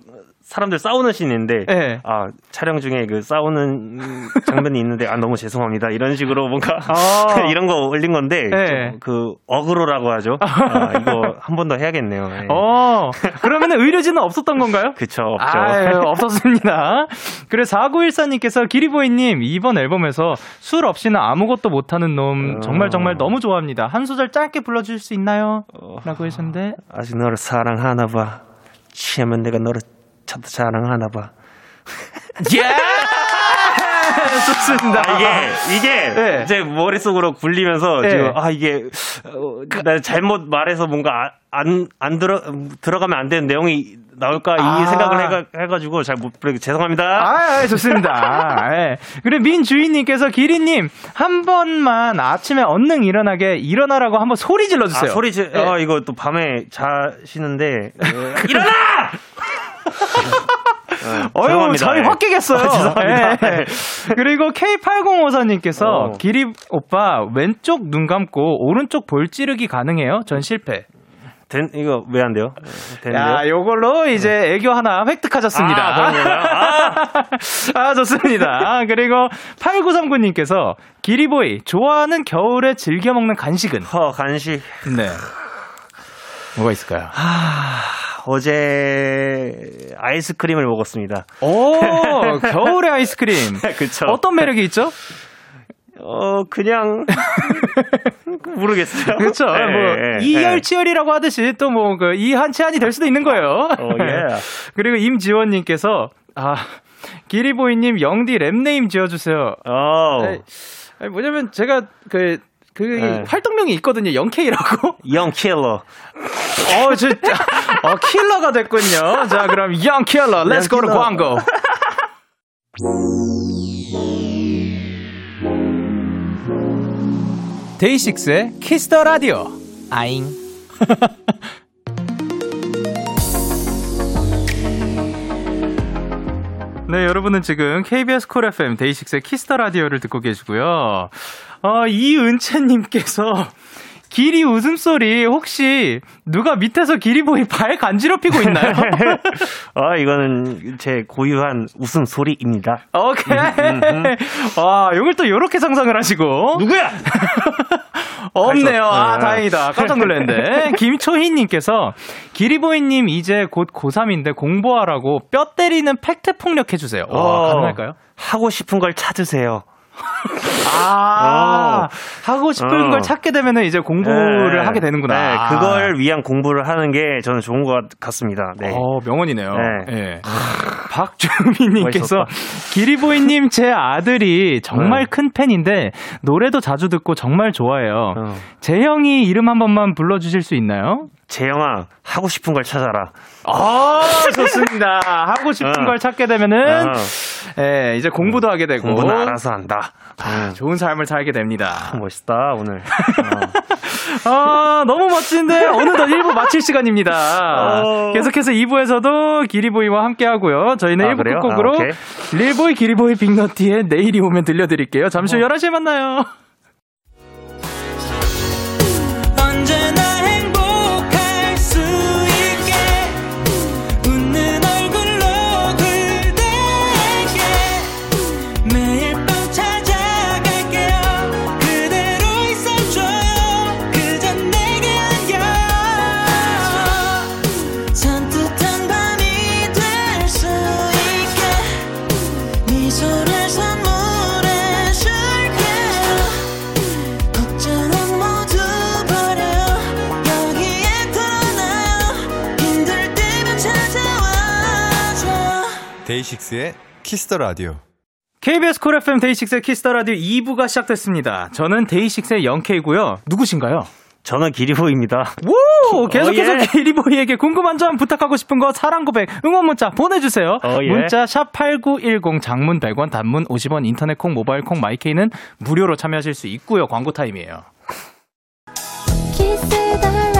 사람들 싸우는 씬인데 네. 아 촬영 중에 그 싸우는 장면이 있는데 아 너무 죄송합니다 이런 식으로 뭔가 아. 이런 거 올린 건데 네. 좀그 어그로라고 하죠. 아, 이거 한 번 더 해야겠네요. 예. 어, 그러면 의료진은 없었던 건가요? 그쵸 없죠. 아유, 없었습니다. 그래서 4914님께서 기리보이님, 이번 앨범에서 술 없이는 아무것도 못하는 놈, 정말 정말 너무 좋아합니다. 한 소절 짧게 불러줄 수 있나요? 라고 하셨는데. 아직 너를 사랑하나 봐. 취하면 내가 너를 찾아 자랑하나 봐. 예! 좋습니다. 아, 이게, 이게, 네. 제 머릿속으로 굴리면서 네. 지금, 아, 이게, 어, 나 잘못 말해서 뭔가 아- 안, 안 들어, 들어가면 안 되는 내용이 나올까 아. 이 생각을 해가, 해가지고 잘 못 부르고 죄송합니다. 아, 아, 좋습니다. 예. 그리고 민 주인님께서 기리님, 한 번만 아침에 언능 일어나게 일어나라고 한번 소리 질러주세요. 아, 소리 지, 예. 아, 이거 또 밤에 자시는데, 어, 일어나! 어, 죄송합니다. 잠이 예. 확 깨겠어요. 아, 죄송합니다. 예. 그리고 K8054님께서 어. 기리 오빠 왼쪽 눈 감고 오른쪽 볼 찌르기 가능해요? 전 실패. 된, 이거 왜 안 돼요? 되는데요? 야, 요걸로 이제 애교 하나 획득하셨습니다. 아, 건가요? 아, 좋습니다. 아, 그리고 8939님께서 기리보이 좋아하는 겨울에 즐겨 먹는 간식은? 허, 간식. 네. 뭐가 있을까요? 어제 아이스크림을 먹었습니다. 오, 겨울의 아이스크림. 그쵸. 어떤 매력이 있죠? 어, 그냥, 모르겠어요. 그렇죠. 예, 뭐 예, 예. 이열치열이라고 하듯이 또 뭐 그 이한치한이 될 수도 있는 거예요. 어, 예. 그리고 임지원님께서 아 기리보이님 영디 rap name 지어주세요. 어, 아니, 뭐냐면 제가 그. 그 네. 활동명이 있거든요. 영케이라고. 영 킬러. 어, 진짜. 어, 킬러가 됐군요. 자, 그럼 영킬러. Let's go to 킬러. 광고. 데이식스의 키스 더 라디오. 아잉. 네, 여러분은 지금 KBS 쿨 FM 데이식스의 키스 더 라디오를 듣고 계시고요. 어, 이은채님께서 기리 웃음소리 혹시 누가 밑에서 기리보이 발 간지럽히고 있나요? 아, 이거는 제 고유한 웃음소리입니다. 오케이. 와, 이걸 또 이렇게 상상을 하시고. 누구야? 없네요. 아, 네. 다행이다. 깜짝 놀랐는데. 김초희님께서 기리보이님 이제 곧 고3인데 공부하라고 뼈 때리는 팩트 폭력해주세요. 와, 어, 가능할까요? 하고 싶은 걸 찾으세요. 아, 하고 싶은 어. 걸 찾게 되면은 이제 공부를 네. 하게 되는구나. 네, 그걸 위한 공부를 하는 게 저는 좋은 것 같습니다. 네. 어, 명언이네요. 네. 예. 박주미님께서 멋있었다. 기리보이님 제 아들이 정말 네. 큰 팬인데 노래도 자주 듣고 정말 좋아해요. 어. 재형이 이름 한 번만 불러주실 수 있나요? 재영아, 하고 싶은 걸 찾아라. 아, 좋습니다. 하고 싶은 어. 걸 찾게 되면은 어, 예, 이제 공부도 하게 되고 공부는 알아서 한다. 음, 좋은 삶을 살게 됩니다. 멋있다, 오늘. 어. 아, 너무 멋진데 어느덧 1부 마칠 시간입니다. 어. 계속해서 2부에서도 기리보이와 함께 하고요. 저희는 아, 1부 그래요? 끝곡으로 아, 오케이. 릴보이 기리보이 빅너티의 내일이 오면 들려드릴게요. 잠시 후 11시에 만나요. 데이식스의 키스 더 라디오. KBS 쿨 FM 데이식스의 키스 더 라디오 2부가 시작됐습니다. 저는 데이식스의 영케이고요. 누구신가요? 저는 기리보입니다. 오! 계속해서 어, 예. 기리보이에게 궁금한 점 부탁하고 싶은 거 사랑 고백 응원 문자 보내주세요. 어, 예. 문자 샵 #8910 장문 100원, 단문 50원, 인터넷 콩, 모바일 콩, 마이케이는 무료로 참여하실 수 있고요. 광고 타임이에요. 키스 더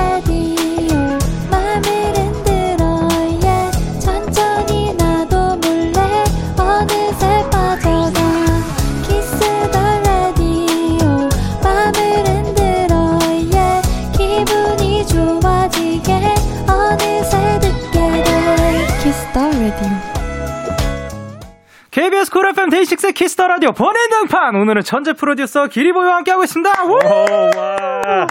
쿨 FM 데이식스의 키스 더 라디오 번외 등판 오늘은 천재 프로듀서 기리보이와 함께하고 있습니다. 우! 오, 와.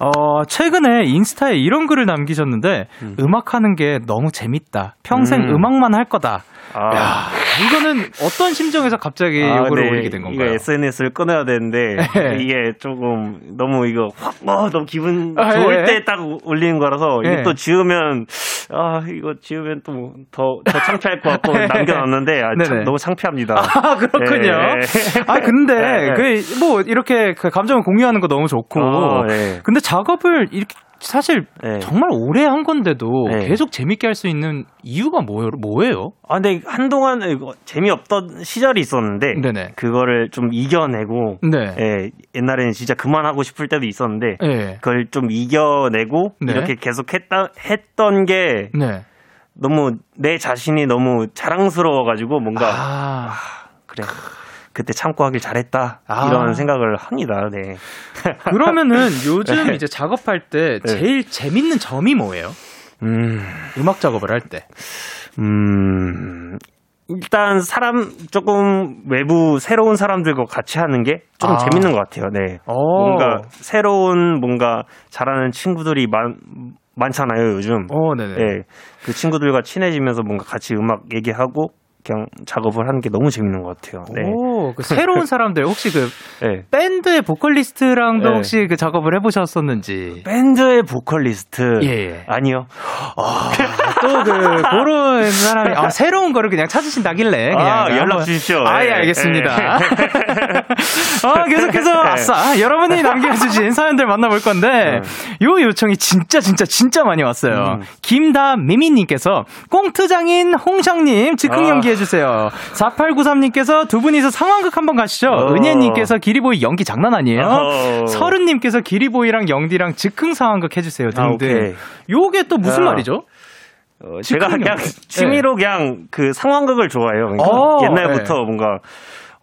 어, 최근에 인스타에 이런 글을 남기셨는데 음악하는게 너무 재밌다. 평생 음. 음악만할 거다. 아. 야, 이거는 어떤 심정에서 갑자기 요거를 네. 올리게 된 건가요? 이거 SNS를 끊어야 되는데 네. 이게 조금 너무 이거 확 어, 너무 기분 아, 좋을 예. 때딱 올리는 거라서 예. 이게 또 지우면 아 이거 지우면 또 더더 창피할 것 같고 남겨놨는데 아, 참 네. 너무 창피합니다. 아, 그렇군요. 예. 아, 근데. 그, 뭐, 이렇게 그 감정을 공유하는 거 너무 좋고. 어, 예. 근데 작업을 이렇게 사실 예. 정말 오래 한 건데도 예. 계속 재밌게 할 수 있는 이유가 뭐, 뭐예요? 아, 근데 한동안 재미없던 시절이 있었는데 네네. 그거를 좀 이겨내고 네. 예, 옛날에는 진짜 그만하고 싶을 때도 있었는데 예. 그걸 좀 이겨내고 네. 이렇게 계속 했다, 했던 게 네. 너무 내 자신이 너무 자랑스러워가지고 뭔가 아, 그래 그때 참고 하길 잘했다 아. 이런 생각을 합니다. 네. 그러면은 요즘 네. 이제 작업할 때 네. 제일 재밌는 점이 뭐예요? 음, 음악 작업을 할 때. 음, 일단 사람 조금 외부 새로운 사람들과 같이 하는 게좀 아. 재밌는 것 같아요. 네. 어. 뭔가 새로운 뭔가 잘하는 친구들이 많 많잖아요 요즘. 어, 네네. 예, 그 친구들과 친해지면서 뭔가 같이 음악 얘기하고 그냥 작업을 하는 게 너무 재밌는 것 같아요. 네. 오, 그 새로운 사람들 혹시 그 네. 밴드의 보컬리스트랑도 네. 혹시 그 작업을 해보셨었는지. 밴드의 보컬리스트 예, 예. 아니요. 또그 그런 사람이 아, 새로운 거를 그냥 찾으신다길래 그냥 아, 연락 주십시오. 아, 예, 예, 알겠습니다. 예. 아, 계속해서 네. 아싸 여러분이 남겨주신 사연들 만나볼 건데 요 요청이 진짜 진짜 진짜 많이 왔어요. 음. 김다 미미님께서 꽁트장인 홍상님 즉흥 아. 연기 해주세요. 4893님께서 두 분이서 상황극 한번 가시죠. 어. 은혜님께서 기리보이 연기 장난 아니에요. 어허. 서른님께서 기리보이랑 영디랑 즉흥 상황극 해주세요 아, 등등. 오케이. 요게 또 무슨 아. 말이죠? 어, 제가 즉흥 그냥. 취미로 그냥 그 상황극을 좋아해요. 그러니까 어, 옛날부터 뭔가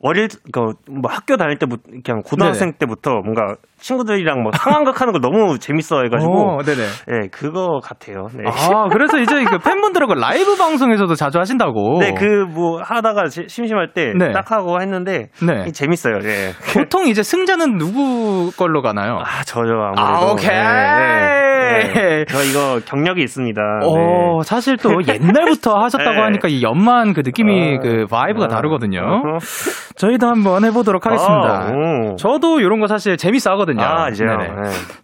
어릴 그뭐 학교 다닐 때부터 그냥 고등학생 때부터 뭔가 친구들이랑 뭐 상황극 하는 걸 너무 재밌어 해가지고 어, 네네. 예 그거 같아요. 네. 아, 그래서 이제 그 팬분들하고 라이브 방송에서도 자주 하신다고. 네, 그 뭐 하다가 지- 심심할 때 네. 딱 하고 했는데 네. 재밌어요. 예. 보통 이제 승자는 누구 걸로 가나요? 아, 저죠 아무래도. 아, 오케이. 네, 네. 저 이거 경력이 있습니다. 어, 네. 사실 또 옛날부터 하셨다고 네. 하니까 이 연만 그 느낌이 아, 그 vibe가 아, 다르거든요. 저희도 한번 해보도록 하겠습니다. 아, 오. 저도 이런 거 사실 재밌어 하거든요. 아. 네.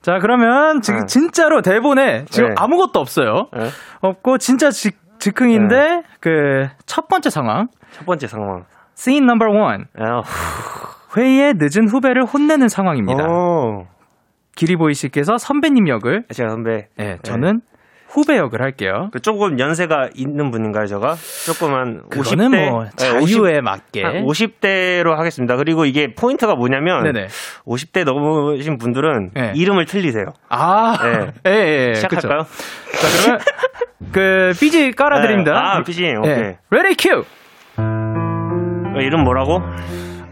자, 그러면 지금 네. 진짜로 대본에 지금 네. 아무것도 없어요. 네. 없고 진짜 즉, 즉흥인데 그 첫 번째 상황. 첫 번째 상황. scene number one. 아, 회의에 늦은 후배를 혼내는 상황입니다. 오. 기리보이 씨께서 선배님 역을, 제가 선배. 네, 저는 후배 역을 할게요. 그 조금 연세가 있는 분인가요, 제가? 조금 한 그거는 50대. 뭐 자유에 맞게. 50대로 하겠습니다. 그리고 이게 포인트가 뭐냐면 네네. 50대 넘으신 분들은 네. 이름을 틀리세요. 아, 네. 예, 예, 예. 시작할까요? 자, 그러면 그 BG 깔아드립니다. 네. 아, BG, 오케이. 예. ready cue. 어, 이름 뭐라고?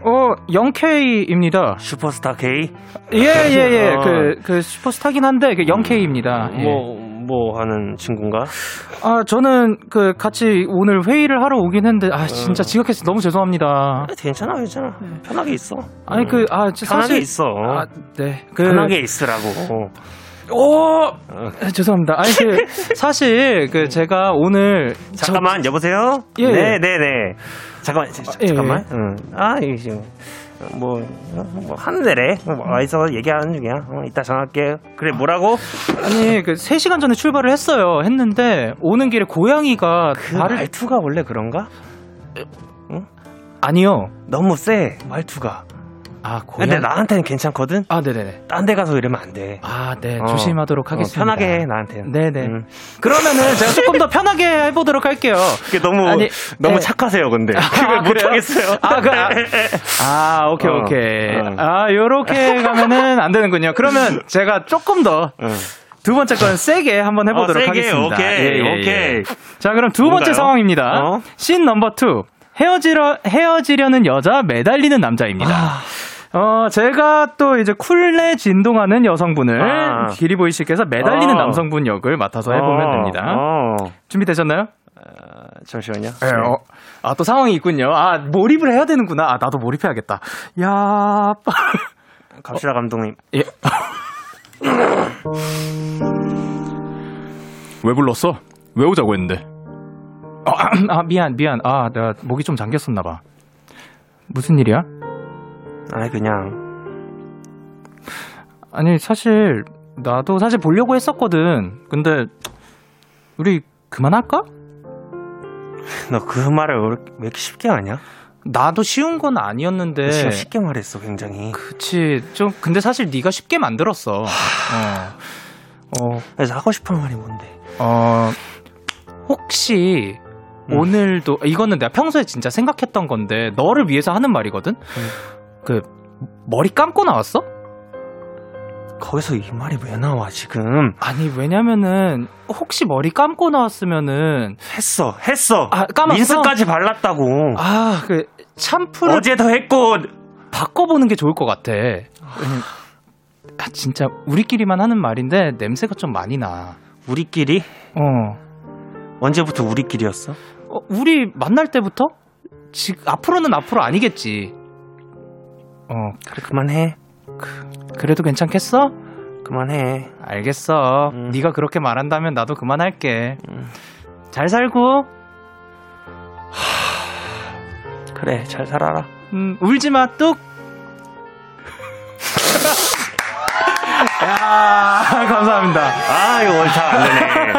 어, 영케이입니다. 슈퍼스타 K? 예, 예, 예. 어. 그, 그 슈퍼스타긴 한데, 그 영케이입니다. 예. 뭐, 뭐 하는 친구인가? 아, 저는 그 같이 오늘 회의를 하러 오긴 했는데, 아, 진짜 지각해서 너무 죄송합니다. 아, 괜찮아, 괜찮아. 편하게 있어. 아니, 그, 아, 저 편하게 사실. 있어. 아, 네. 그. 편하게 있으라고. 오! 아, 죄송합니다. 아니, 그, 사실, 그, 제가 오늘. 잠깐만, 여보세요? 예, 예. 네, 네, 네. 잠깐만, 자, 예, 잠깐만. 응. 아, 이게 지금. 뭐, 어, 뭐 하는 데래. 뭐 어디서 얘기하는 중이야. 어, 이따 전화할게. 그래, 뭐라고? 아니 그 3시간 전에 출발을 했어요. 했는데 오는 길에 고양이가 그 말을 말투가 원래 그런가? 아니요. 너무 세, 말투가. 아 고양. 근데 나한테는 괜찮거든? 아 네네네. 딴 데 가서 이러면 안 돼. 아 네. 어. 조심하도록 어, 하겠습니다. 편하게 해, 나한테는. 네네. 음. 그러면은 제가 조금 더 편하게 해보도록 할게요. 그게 너무, 아니, 너무 네. 착하세요, 근데. 아, 그걸? 못하겠어요. 아, 그, 아, 아, 오케이, 어, 오케이. 어. 아, 요렇게 가면은 안 되는군요. 그러면 제가 조금 더 응. 두 번째 건 세게 한번 해보도록 어, 세게, 하겠습니다. 오케이, 예, 예, 예. 오케이. 자, 그럼 두 번째 뭔가요? 상황입니다. 어? scene number two. 헤어지려, 헤어지려는 여자, 매달리는 남자입니다. 아. 어, 제가 또 이제 쿨내 진동하는 여성분을 아. 기리보이 씨께서 매달리는 어. 남성분 역을 맡아서 해보면 어, 됩니다. 어. 준비되셨나요? 잠시만요. 네, 어. 아, 또 상황이 있군요. 아, 몰입을 해야 되는구나. 아, 나도 몰입해야겠다. 야, 갑시다, 감독님. 예. 왜 불렀어? 왜 오자고 했는데? 아, 아, 미안, 미안. 아, 내가 목이 좀 잠겼었나봐. 무슨 일이야? 아니, 그냥. 아니, 사실, 나도 사실 보려고 했었거든. 근데, 우리 그만할까? 너 그 말을 왜 이렇게 쉽게 하냐? 나도 쉬운 건 아니었는데. 쉽게 말했어, 굉장히. 그치. 좀, 근데 사실 네가 쉽게 만들었어. 어. 어, 그래서 하고 싶은 말이 뭔데? 어, 혹시 음. 오늘도 이거는 내가 평소에 진짜 생각했던 건데 너를 위해서 하는 말이거든. 음. 그 머리 감고 나왔어? 거기서 이 말이 왜 나와, 지금? 아니 왜냐면은 혹시 머리 감고 나왔으면은 했어, 했어. 아, 감았어? 린스까지 발랐다고. 아 그 샴푸를 어제도 했고, 바꿔보는 게 좋을 것 같아. 아, 진짜 우리끼리만 하는 말인데 냄새가 좀 많이 나. 우리끼리? 어. 언제부터 우리끼리였어? 어, 우리 만날 때부터? 지, 앞으로는 앞으로 아니겠지. 어, 그래, 그만해. 그 래도 괜찮겠어? 그만해. 알겠어. 음. 네가 그렇게 말한다면 나도 그만할게. 음. 잘 살고, 그래, 잘 살아라. 음, 울지 마, 뚝. 야, 감사합니다. 아, 이거 오늘 잘안 되네.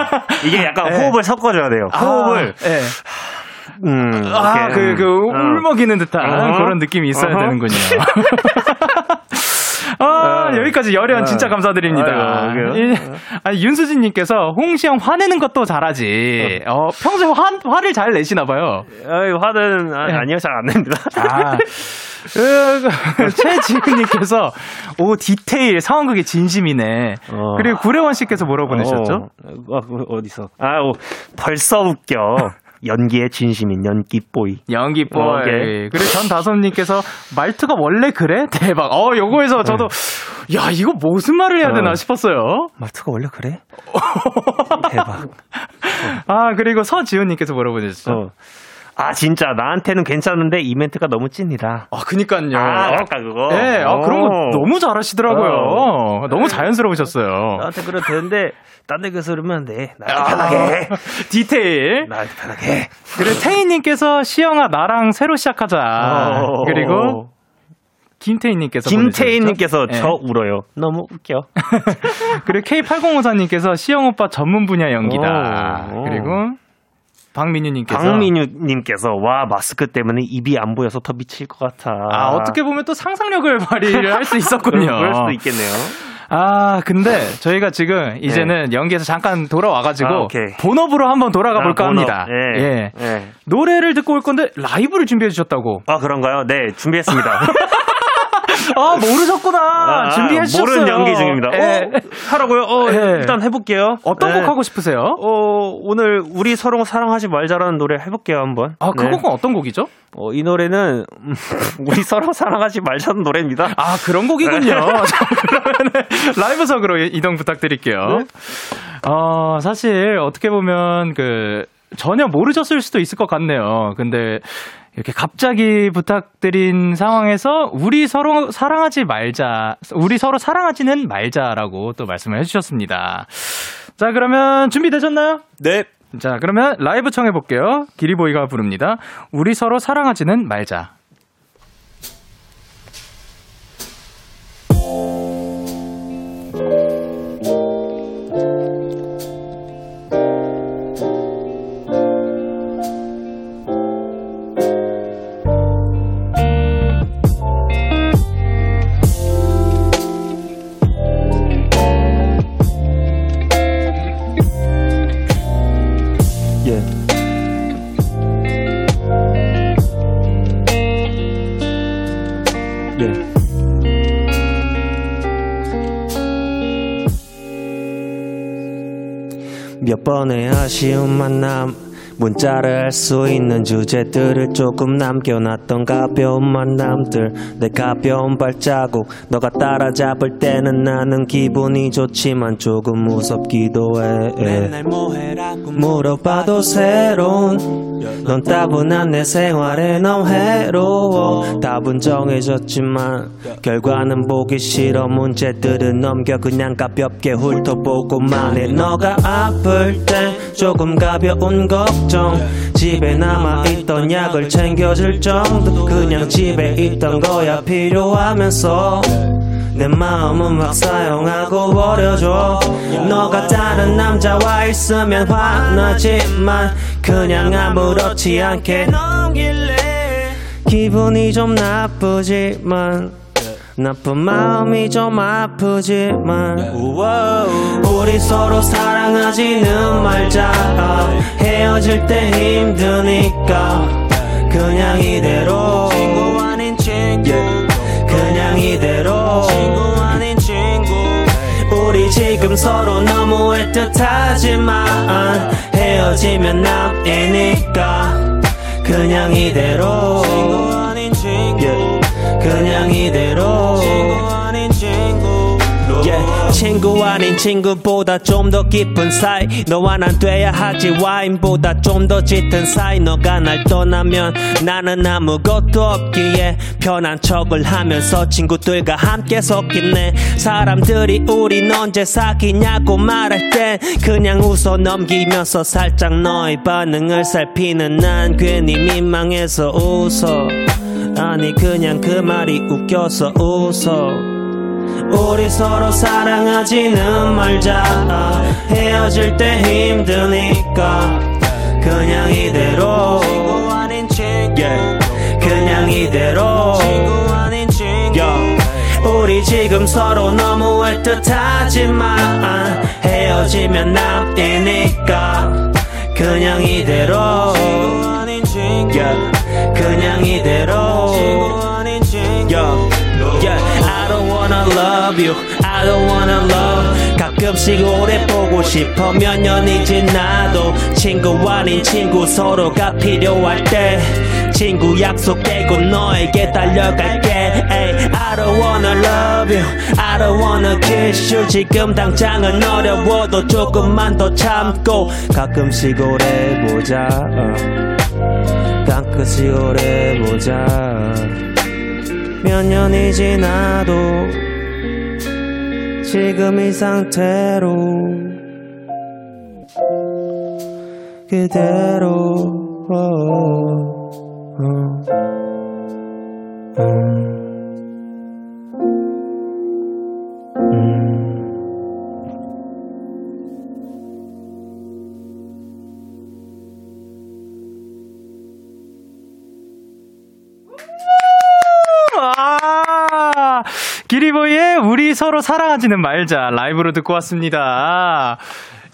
이게 약간 네. 호흡을 섞어줘야 돼요. 호흡을. 아, 예. 음. 아, 그, 그, 음. 어. 울먹이는 듯한 어허. 그런 느낌이 있어야 어허. 되는군요. 아, 어. 여기까지 열연 진짜 감사드립니다. 아이고, 그래요? 이- 아니, 윤수진님께서 홍시영 화내는 것도 잘하지. 어, 평소에 화, 화를 잘 내시나봐요. 어이, 화는, 아, 네. 아니요, 잘 안 냅니다. 아, 으, 최지은님께서 오 디테일 상황극의 진심이네. 어. 그리고 구례원 씨께서 뭐라고 보내셨죠? 어, 어, 그, 어디서? 아, 오, 벌써 웃겨. 연기의 진심인 연기보이. 연기 뽀이. 어, 오케이. 그리고 전다솜님께서 말투가 원래 그래? 대박. 어, 요거에서 저도 야 이거 무슨 말을 해야 되나 어. 싶었어요. 말투가 원래 그래? 대박. 아 그리고 서지훈님께서 보내셨죠? 어. 아, 진짜, 나한테는 괜찮은데, 이 멘트가 너무 찐이다. 아 그니까요. 아, 아까 그거. 네, 아, 그런 거 어. 너무 잘하시더라고요. 너무 자연스러우셨어요. 나한테 그래도 되는데, 딴 데 가서 그러면 안 돼. 나한테 편하게 해. 디테일. 나한테 편하게 해. 그리고 태희님께서 시영아 나랑 새로 시작하자. 어. 그리고 김태희님께서 김태희님께서? 저 울어요. 너무 웃겨. 네. 그리고 K8054님께서 시영 오빠 전문 분야 연기다. 오. 그리고 박민유님께서 박민유님께서 와 마스크 때문에 입이 안 보여서 더 미칠 것 같아. 아 어떻게 보면 또 상상력을 발휘를 할 수 있었군요. 그럴 수도 있겠네요. 아 근데 저희가 지금 이제는 연기에서 잠깐 돌아와가지고 아. 본업으로 한번 돌아가 볼까 아. 합니다. 예. 예. 예. 노래를 듣고 올 건데 라이브를 준비해 주셨다고. 아 그런가요? 네 준비했습니다. 아 모르셨구나. 준비해 주셨어요. 모르는 연기 중입니다. 예. 어, 하라고요? 어, 예. 일단 해볼게요. 어떤 네. 곡 하고 싶으세요? 어, 오늘 우리 서로 사랑하지 말자라는 노래 해볼게요 한번. 아, 그 네. 곡은 어떤 곡이죠? 어, 이 노래는 음, 우리 서로 사랑하지 말자는 노래입니다. 아, 그런 곡이군요. 자, 그러면 라이브석으로 이동 부탁드릴게요. 어, 사실 어떻게 보면 그 전혀 모르셨을 수도 있을 것 같네요. 근데 이렇게 갑자기 부탁드린 상황에서 우리 서로 사랑하지 말자, 우리 서로 사랑하지는 말자라고 또 말씀을 해주셨습니다. 자, 그러면 준비되셨나요? 네. 자, 그러면 라이브 청해볼게요. 기리보이가 부릅니다. 우리 서로 사랑하지는 말자. 번의 아쉬운 만남 문자를 할 수 있는 주제들을 조금 남겨놨던 가벼운 만남들 내 가벼운 발자국. 너가 따라잡을 때는 나는 기분이 좋지만 조금 무섭기도 해. 물어봐도 새로운 넌 따분한 내 생활에. 너무 해로워. 답은 정해졌지만 결과는 보기 싫어. 문제들은 넘겨 그냥 가볍게 훑어보고만 해. 너가 아플 땐 조금 가벼운 걱정 집에 남아있던 약을 챙겨줄 정도. 그냥 집에 있던 거야 필요하면서. 내 마음은 막 사용하고 버려줘. 너가 다른 남자와 있으면 화나지만 그냥 아무렇지 않게 넘길래. 기분이 좀 나쁘지만 나쁜 마음이 좀 아프지만. 우리 서로 사랑하지는 말자. 헤어질 때 힘드니까 그냥 이대로. 친구 아닌 친구. 그냥 이대로. 친구 아닌 친구. 우리 지금 서로 너무 애틋하지만 헤어지면 남이니까 그냥 이대로. 친구 아닌 친구. 그냥 이대로 친구 아닌 친구보다 좀 더 깊은 사이. 너와 난 돼야 하지 와인보다 좀 더 짙은 사이. 너가 날 떠나면 나는 아무것도 없기에 편한 척을 하면서 친구들과 함께 섞이네. 사람들이 우린 언제 사귀냐고 말할 땐 그냥 웃어 넘기면서 살짝 너의 반응을 살피는 난 괜히 민망해서 웃어. 아니 그냥 그 말이 웃겨서 웃어 우리 서로 사랑하지는 말자. 헤어질 때 힘드니까 그냥 이대로. 친구 그냥 이대로. 친구 우리 지금 서로 너무 애틋하지만 헤어지면 남이니까? 그냥 이대로. 친구 그냥 이대로 love you. I don't wanna love. 가끔씩 오래 보고 싶어 몇 년이 지나도 친구 아닌 친구 서로가 필요할 때 친구 약속 깨고 너에게 달려갈게. Ay, I don't wanna love you. I don't wanna kiss you. 지금 당장은 어려워도 조금만 더 참고 가끔씩 오래 보자. 어. 가끔씩 오래 보자. 몇 년이 지나도 지금 이 상태로 그대로. 어, 어, 음, 서로 사랑하지는 말자 라이브로 듣고 왔습니다.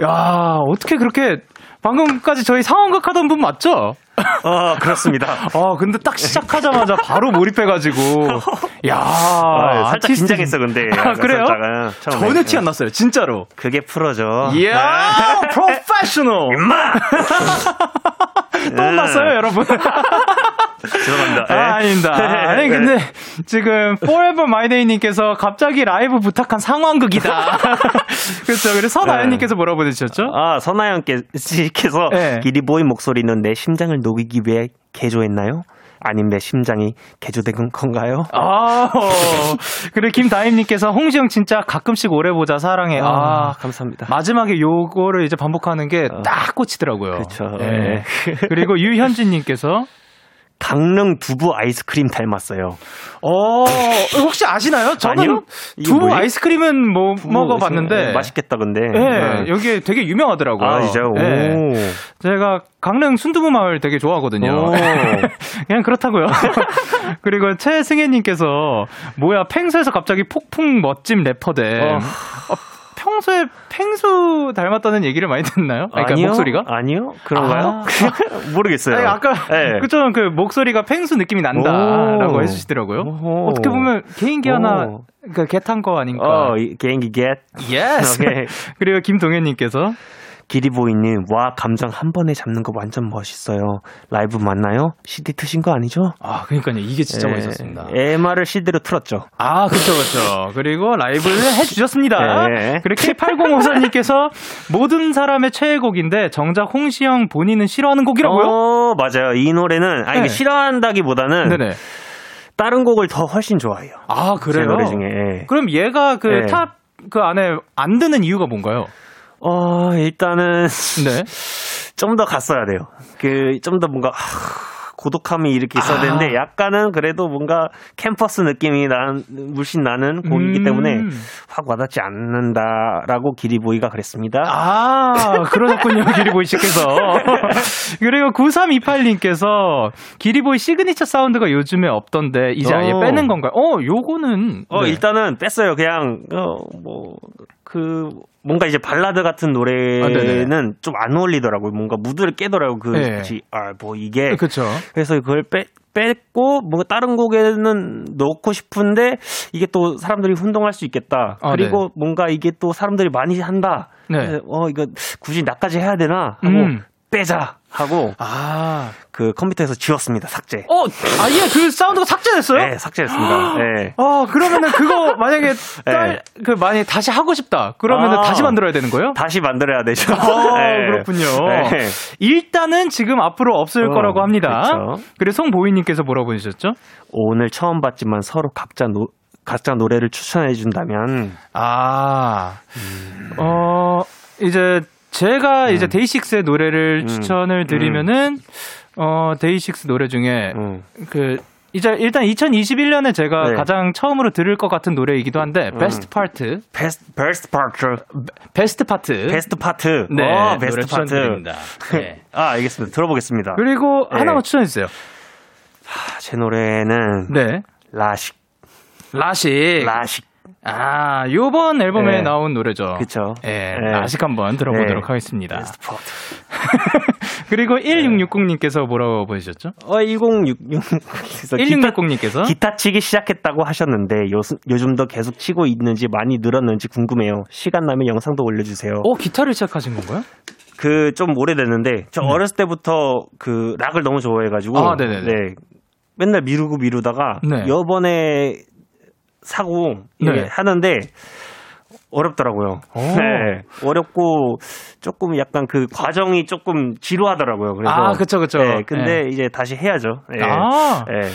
야, 어떻게 그렇게 방금까지 저희 상황극 하던 분 맞죠? 어, 그렇습니다. 아, 근데 딱 시작하자마자 바로 몰입해가지고. 야, 아, 살짝 아티스트 긴장했어, 근데. 아, 그래요? 살짝은 처음에. 전혀 티 안 났어요, 진짜로. 그게 풀어져. 이야, 프로페셔널. 임마! 또 났어요, 여러분. 죄송합니다. 예. 아, 아닙니다. 아니, 근데 지금 Forever My Day님께서 갑자기 라이브 부탁한 상황극이다. 그렇죠. 그래서 서나연님께서 뭐라고 보내주셨죠? 아, 선아영께서 네. 기리보이 목소리는 내 심장을 녹이기 위해 개조했나요? 아님 내 심장이 개조된 건가요? 아, 그리고 김다임님께서 홍시영 진짜 가끔씩 오래 보자 사랑해. 아, 감사합니다. 마지막에 요거를 이제 반복하는 게딱 꽂히더라고요. 그쵸. 예. 네. 그리고 유현진님께서 강릉 두부 아이스크림 닮았어요. 어, 혹시 아시나요? 저는 아니요? 두부 뭐예요? 아이스크림은 뭐 두부 먹어봤는데 아이스크림. 맛있겠다, 근데. 예, 네. 여기 되게 유명하더라고요. 아, 진짜요? 오. 예. 제가 강릉 순두부 마을 되게 좋아하거든요. 오. 그냥 그렇다고요. 그리고 최승혜님께서 뭐야 펭수에서 갑자기 폭풍 멋짐 래퍼대. 어. 어, 평소에 펭수 닮았다는 얘기를 많이 듣나요? 아니, 그러니까 아니요? 목소리가? 아니요? 그런가요? 아. 모르겠어요. 아니, 아까 네. 그처럼 그 목소리가 펭수 느낌이 난다라고 오. 해주시더라고요. 어떻게 보면 개인기 하나 오. 그 get한 거 아닌가? 어, 이- 개인기 get. Yes. 오케이. 그리고 김동현님께서 기리보이님, 와, 감정 한 번에 잡는 거 완전 멋있어요. 라이브 맞나요? CD 트신 거 아니죠? 아, 그러니까요. 이게 진짜 예, 멋있었습니다. MR을 CD로 틀었죠. 아, 그쵸, 그쵸. 그리고 라이브를 해주셨습니다. 네. 그리고 K8054님께서 모든 사람의 최애곡인데 정작 홍시영 본인은 싫어하는 곡이라고요? 어, 맞아요. 이 노래는, 아, 이게 네. 싫어한다기 보다는 네네. 다른 곡을 더 훨씬 좋아해요. 아, 제 그래요? 노래 중에. 예. 그럼 얘가 그 네. 탑그 안에 안 드는 이유가 뭔가요? 어, 일단은 네. 좀 더 갔어야 돼요. 그, 좀 더 뭔가, 하, 고독함이 이렇게 있어야 아. 되는데, 약간은 그래도 뭔가 캠퍼스 느낌이 난, 물씬 나는 곡이기 음. 때문에 확 와닿지 않는다라고 기리보이가 그랬습니다. 아, 그러셨군요. 기리보이 씨께서. 그리고 9328님께서 기리보이 시그니처 사운드가 요즘에 없던데 이제 아예 어. 빼는 건가요? 어, 요거는 어, 네. 일단은 뺐어요. 그냥, 어, 뭐, 그, 뭔가 이제 발라드 같은 아. 노래는 좀안 어울리더라고요. 뭔가 무드를 깨더라고요. 그, 네. 지- 아, 뭐 이게. 그렇죠. 그래서 그걸 빼, 뺐고, 뭔가 다른 곡에는 넣고 싶은데, 이게 또 사람들이 혼동할 수 있겠다. 아, 그리고 뭔가 이게 또 사람들이 많이 한다. 네. 어, 이거 굳이 나까지 해야 되나? 하고, 음. 빼자. 하고, 아. 그 컴퓨터에서 지웠습니다. 삭제. 어, 아예 그 사운드가 삭제됐어요? 네, 삭제했습니다. 네. 아, 그러면은 그거 만약에 딸, 그 만약에 다시 하고 싶다. 그러면은 아. 다시 만들어야 되는 거예요? 다시 만들어야 되죠. 아, 네. 그렇군요. 네. 일단은 지금 앞으로 없을 어, 거라고 합니다. 그쵸. 그리고 송보이 님께서 뭐라고 보내셨죠? 오늘 처음 봤지만 서로 각자 노, 각자 노래를 추천해 준다면 아, 음. 어, 이제 제가 이제 데이식스의 노래를 음. 추천을 드리면은, 어, 데이식스 노래 중에 음. 그, 이제 일단 2021년에 제가 네. 가장 처음으로 들을 것 같은 노래이기도 한데, Best Part, Best Best Part Best Part. Best Part 네, 어, 노래 Best Part 추천드립니다. 네. 아 알겠습니다 들어보겠습니다 그리고 네. 하나만 추천해 주세요. 아, 제 노래는 네. 라식 라식. 라식 아, 요번 앨범에 네. 나온 노래죠. 그쵸 예, 네. 라식 한번 들어보도록 네. 하겠습니다. 그리고 1660님께서 뭐라고 보내셨죠? 어 1066에서 1660님께서 기타 치기 시작했다고 하셨는데 요, 요즘도 계속 치고 있는지 많이 늘었는지 궁금해요 시간 나면 영상도 올려주세요 어, 기타를 시작하신 건가요? 그 좀 오래됐는데 저 어렸을 때부터 그 락을 너무 좋아해가지고 음. 아, 네네네. 네. 맨날 미루고 미루다가 네. 요번에 사고 네. 하는데 어렵더라고요. 오. 네. 어렵고 조금 약간 그 과정이 조금 지루하더라고요. 그래서 아, 그쵸, 그쵸. 네, 근데 이제 다시 해야죠. 네. 아. 네.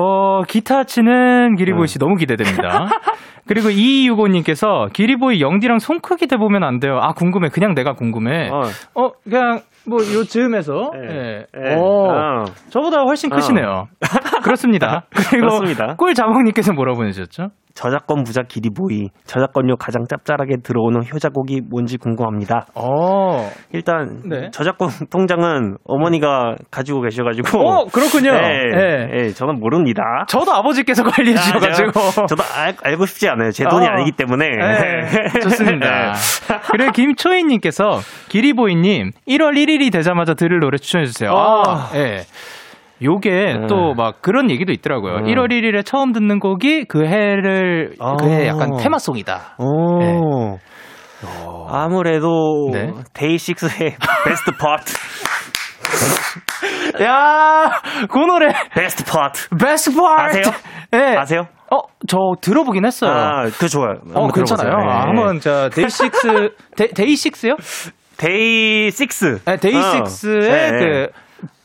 어, 기타 치는 기리보이 씨 너무 기대됩니다. 그리고 2265님께서 기리보이 영디랑 손 크기 대보면 안 돼요. 아, 궁금해. 그냥 내가 궁금해. 어. 어, 그냥 뭐 요 즈음에서 네. 예. 네. 어, 어. 저보다 훨씬 크시네요. 그렇습니다. 그리고. 꿀자몽님께서 뭐라고 보내셨죠? 저작권 부자 기리보이 저작권료 가장 짭짤하게 들어오는 효자곡이 뭔지 궁금합니다. 어, 일단 네. 저작권 통장은 어머니가 가지고 계셔가지고 어, 그렇군요. 네, 네. 네, 저는 모릅니다. 저도 아버지께서 관리해 아, 주셔가지고. 제가- 저도 알, 알고 싶지 않아요. 제 돈이 어. 아니기 때문에. 네, 좋습니다. 네. 그리고 김초희님께서 기리보이님 1월 1일이 되자마자 들을 노래 추천해 주세요. 어. 아, 예. 요게 네. 또막 그런 얘기도 있더라고요. 음. 1월 1일에 처음 듣는 곡이 그 해를 어. 그해 약간 테마송이다. 오. 아무래도 네. 데이식스의 Best Part, 야, 그 노래 Best Part Best Part. 아세요? 예. 아세요? 어, 저 들어보긴 했어요. 아, 그 좋아요. 어, 괜찮아요. 아, 네. 한번 저 데이식스 데, 데이식스요? 데이식스. 네, 데이식스의 어. 네. 그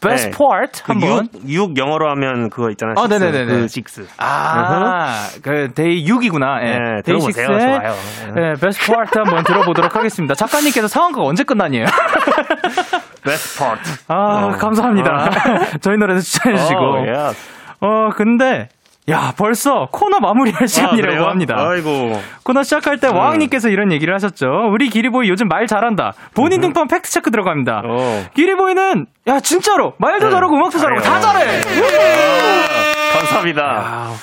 베스트 네. 파트 그 한번. 육, 육 영어로 하면 그거 있잖아요. 아, 식스. 네네네네. 그 식스. 아, 그 데이 6이구나. 예. 네, 데이식스의 들어보세요. 좋아요. 예, Best Part 한번 들어보도록 하겠습니다. 작가님께서 상황극 언제 끝나니에요? Best Part. 아, 어. 감사합니다. 저희 노래도 추천해 주시고. 어, 예. 어, 근데 야, 벌써 코너 마무리할 시간이라고 아? 합니다. 아이고. 코너 시작할 때 왕님께서 이런 얘기를 하셨죠. 우리 기리보이 요즘 말 잘한다. 본인 등판 팩트 체크 들어갑니다. 어. 기리보이는 야 진짜로 말도 네. 잘하고 음악도 잘하고 다 잘해. 아, 감사합니다. 아,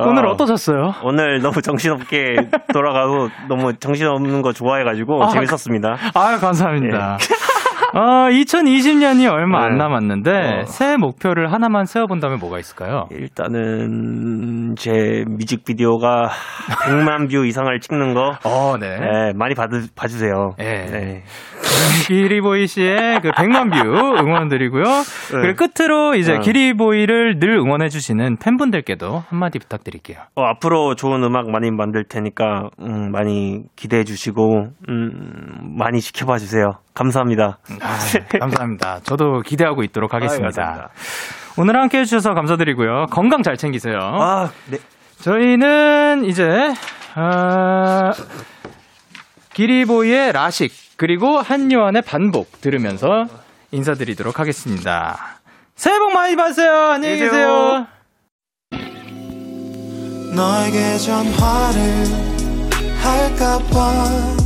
오늘 어. 어떠셨어요? 오늘 너무 정신없게 돌아가고 너무 정신없는 거 좋아해가지고 아, 재밌었습니다. 아유 감사합니다. 어, 2020년이 얼마 안 네. 남았는데 어. 새해 목표를 하나만 세워본다면 뭐가 있을까요? 일단은 제 뮤직비디오가 100만 뷰 이상을 찍는 거 어, 네. 네, 많이 봐주, 봐주세요. 네. 네. 기리보이 씨의 그 100만 뷰 응원드리고요. 그리고 끝으로 이제 어. 기리보이를 늘 응원해주시는 팬분들께도 한마디 부탁드릴게요. 어, 앞으로 좋은 음악 많이 만들 테니까 음, 많이 기대해 주시고 음, 많이 지켜봐 주세요. 감사합니다. 아, 감사합니다. 저도 기대하고 있도록 하겠습니다. 아유, 감사합니다. 오늘 함께 해주셔서 감사드리고요. 건강 잘 챙기세요. 아, 네. 저희는 이제 어, 기리보이의 라식 그리고 한요한의 반복 들으면서 인사드리도록 하겠습니다. 새해 복 많이 받으세요. 안녕히 계세요. 너에게 전화를 할까봐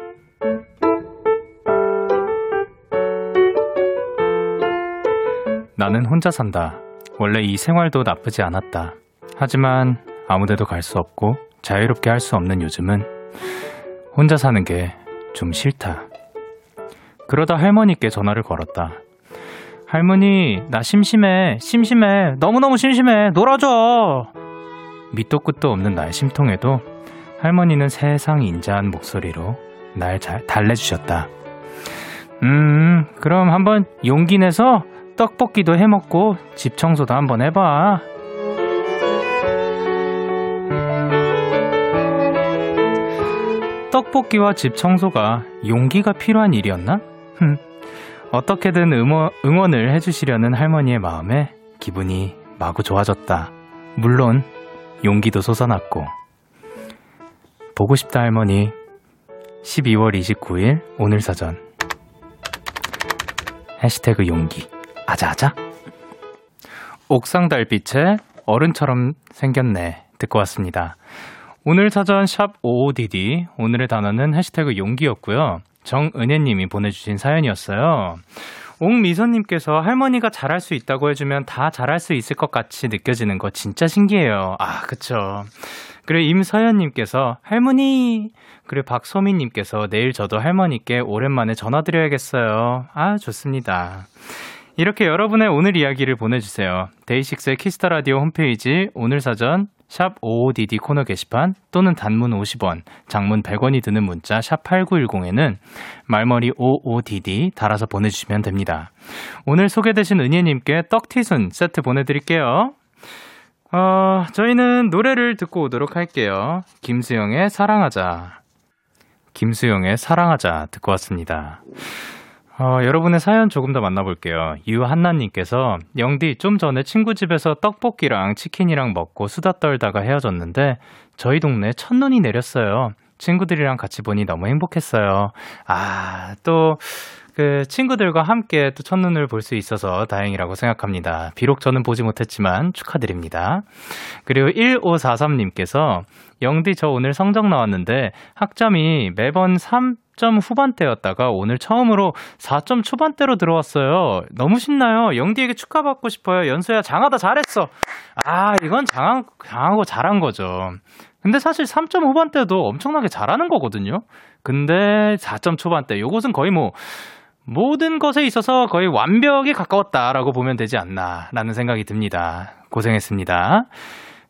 나는 혼자 산다. 원래 이 생활도 나쁘지 않았다. 하지만 아무데도 갈 수 없고 자유롭게 할 수 없는 요즘은 혼자 사는 게 좀 싫다. 그러다 할머니께 전화를 걸었다. 할머니, 나 심심해. 심심해. 너무너무 심심해. 놀아줘. 밑도 끝도 없는 나의 심통에도 할머니는 세상 인자한 목소리로 날 잘 달래주셨다. 음, 그럼 한번 용기 내서 떡볶이도 해 먹고 집 청소도 한번 해봐. 떡볶이와 집 청소가 용기가 필요한 일이었나? 흠. 어떻게든 응원, 응원 을 해주시려는 할머니의 마음에 기분이 마구 좋아졌다. 물론 용기도 솟아났고. 보고 싶다 할머니. 12월 29일 오늘 사전. 해시태그 용기. 아자아자. 옥상 달빛에 어른처럼 생겼네. 듣고 왔습니다. 오늘 사전 샵 55DD. 오늘의 단어는 해시태그 용기였고요. 정은혜님이 보내주신 사연이었어요. 옥미선님께서 할머니가 잘할 수 있다고 해주면 다 잘할 수 있을 것 같이 느껴지는 거 진짜 신기해요. 아, 그쵸. 그리고 임서연님께서 할머니. 그리고 박소민님께서 내일 저도 할머니께 오랜만에 전화드려야겠어요. 아, 좋습니다. 이렇게 여러분의 오늘 이야기를 보내주세요. 데이식스의 키스터 라디오 홈페이지 오늘 사연 샵 55DD 코너 게시판 또는 단문 50원, 장문 100원이 드는 문자 샵 8910에는 말머리 55DD 달아서 보내주시면 됩니다. 오늘 소개되신 은혜님께 떡튀순 세트 보내드릴게요. 어, 저희는 노래를 듣고 오도록 할게요. 김수영의 사랑하자. 김수영의 사랑하자 듣고 왔습니다. 어, 여러분의 사연 조금 더 만나볼게요. 유한나님께서 영디 좀 전에 친구 집에서 떡볶이랑 치킨이랑 먹고 수다 떨다가 헤어졌는데 저희 동네 첫눈이 내렸어요. 친구들이랑 같이 보니 너무 행복했어요. 아, 또, 그, 친구들과 함께 또 첫눈을 볼 수 있어서 다행이라고 생각합니다. 비록 저는 보지 못했지만 축하드립니다. 그리고 1543님께서 영디 저 오늘 성적 나왔는데 학점이 매번 3 점 후반대였다가 오늘 처음으로 4점 초반대로 들어왔어요. 너무 신나요. 영디에게 축하받고 싶어요. 연수야 장하다 잘했어. 아 이건 장한, 장하고 잘한 거죠. 근데 사실 3점 후반대도 엄청나게 잘하는 거거든요. 근데 4점 초반대 요것은 거의 뭐 모든 것에 있어서 거의 완벽에 가까웠다라고 보면 되지 않나라는 생각이 듭니다. 고생했습니다.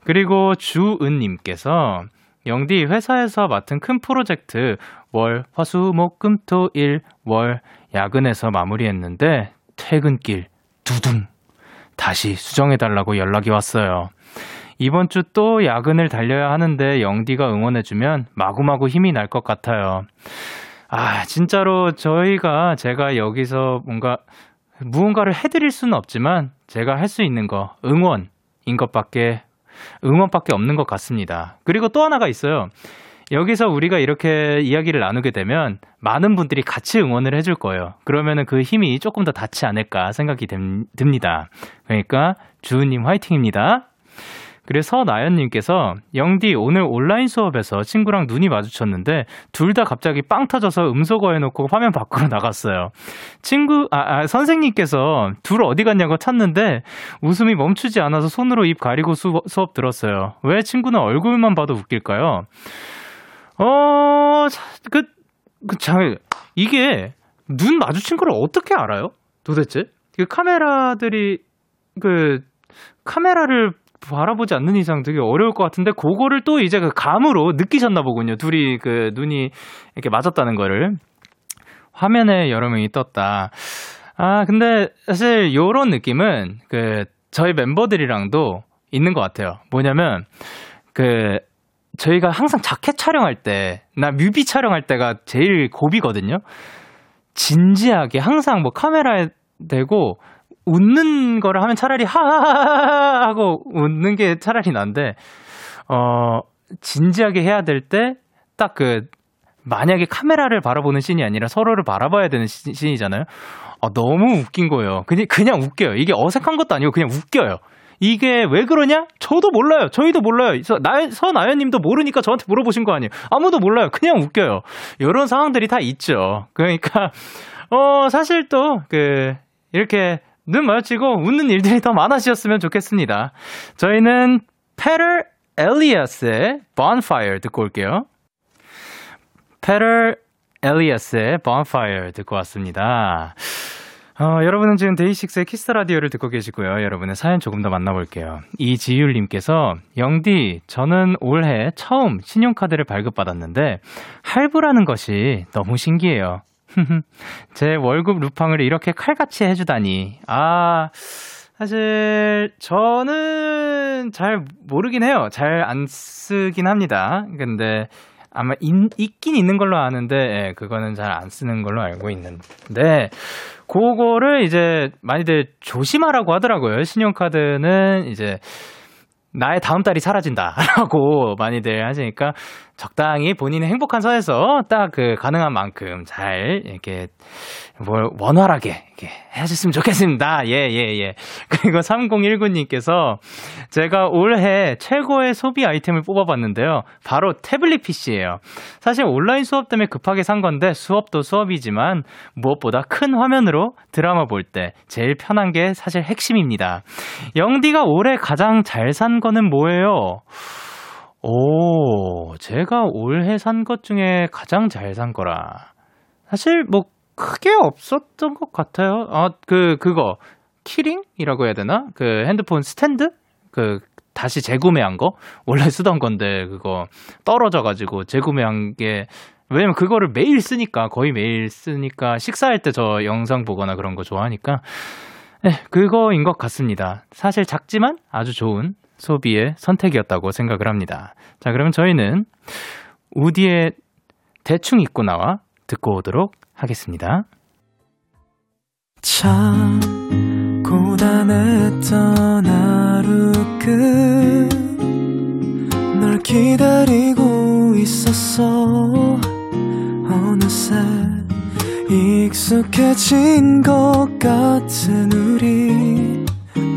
그리고 주은님께서 영디 회사에서 맡은 큰 프로젝트 월, 화, 수, 목, 금, 토, 일, 월 야근해서 마무리했는데 퇴근길 두둥 다시 수정해달라고 연락이 왔어요. 이번 주 또 야근을 달려야 하는데 영디가 응원해주면 마구마구 힘이 날 것 같아요. 아, 진짜로 저희가 제가 여기서 뭔가 무언가를 해드릴 수는 없지만 제가 할 수 있는 거 응원인 것밖에 응원밖에 없는 것 같습니다. 그리고 또 하나가 있어요. 여기서 우리가 이렇게 이야기를 나누게 되면 많은 분들이 같이 응원을 해줄 거예요. 그러면은 그 힘이 조금 더 닿지 않을까 생각이 됨- 듭니다. 그러니까 주우님 화이팅입니다. 그래서 나연님께서 영디 오늘 온라인 수업에서 친구랑 눈이 마주쳤는데 둘 다 갑자기 빵 터져서 음소거 해놓고 화면 밖으로 나갔어요. 친구 아, 아, 선생님께서 둘 어디 갔냐고 찾는데 웃음이 멈추지 않아서 손으로 입 가리고 수, 수업 들었어요. 왜 친구는 얼굴만 봐도 웃길까요? 어, 그, 그, 잘, 이게 눈 마주친 걸 어떻게 알아요? 도대체? 그 카메라들이, 그, 카메라를 바라보지 않는 이상 되게 어려울 것 같은데, 그거를 또 이제 그 감으로 느끼셨나 보군요. 둘이 그 눈이 이렇게 맞았다는 거를. 화면에 여러 명이 떴다. 아, 근데 사실 요런 느낌은 그 저희 멤버들이랑도 있는 것 같아요. 뭐냐면 그 저희가 항상 자켓 촬영할 때, 나 뮤비 촬영할 때가 제일 고비거든요. 진지하게 항상 뭐 카메라에 대고 웃는 거를 하면 차라리 하하하하 하고 웃는 게 차라리 난데, 어, 진지하게 해야 될 때 딱 그 만약에 카메라를 바라보는 씬이 아니라 서로를 바라봐야 되는 씬- 씬이잖아요. 아, 너무 웃긴 거예요. 그냥, 그냥 웃겨요. 이게 어색한 것도 아니고 그냥 웃겨요. 이게 왜 그러냐? 저도 몰라요. 저희도 몰라요. 서, 나, 서나연 님도 모르니까 저한테 물어보신 거 아니에요. 아무도 몰라요. 그냥 웃겨요. 이런 상황들이 다 있죠. 그러니까, 어, 사실 또, 그, 이렇게 눈 마주치고 웃는 일들이 더 많아지셨으면 좋겠습니다. 저희는 페더 엘리아스의 Bonfire 듣고 올게요. 페더 엘리아스의 Bonfire 듣고 왔습니다. 어, 여러분은 지금 데이식스의 키스 라디오를 듣고 계시고요. 여러분의 사연 조금 더 만나볼게요. 이지율님께서 영디, 저는 올해 처음 신용카드를 발급받았는데 할부라는 것이 너무 신기해요. 제 월급 루팡을 이렇게 칼같이 해주다니. 아, 사실 저는 잘 모르긴 해요. 잘 안 쓰긴 합니다. 근데 아마 인- 있긴 있는 걸로 아는데 예, 그거는 잘 안 쓰는 걸로 알고 있는데 그거를 이제 많이들 조심하라고 하더라고요. 신용카드는 이제 나의 다음 달이 사라진다라고 많이들 하시니까 적당히 본인의 행복한 선에서 딱 그 가능한 만큼 잘 이렇게 뭘 원활하게 이렇게 해주셨으면 좋겠습니다. 예, 예, 예. 그리고 3019님께서 제가 올해 최고의 소비 아이템을 뽑아봤는데요. 바로 태블릿 PC예요. 사실 온라인 수업 때문에 급하게 산 건데 수업도 수업이지만 무엇보다 큰 화면으로 드라마 볼 때 제일 편한 게 사실 핵심입니다. 영디가 올해 가장 잘 산 거는 뭐예요? 오, 제가 올해 산 것 중에 가장 잘 산 거라. 사실 뭐 크게 없었던 것 같아요. 아, 그, 그거. 키링이라고 해야 되나? 그 핸드폰 스탠드? 그, 다시 재구매한 거? 원래 쓰던 건데, 그거 떨어져가지고 재구매한 게, 왜냐면 그거를 매일 쓰니까, 거의 매일 쓰니까, 식사할 때 저 영상 보거나 그런 거 좋아하니까, 네, 그거인 것 같습니다. 사실 작지만 아주 좋은 소비의 선택이었다고 생각을 합니다. 자, 그러면 저희는 우디의 대충 입고 나와 듣고 오도록 하겠습니다. 참 고단했던 하루 끝널 기다리고 있었어 어느새 익숙해진 것 같은 우리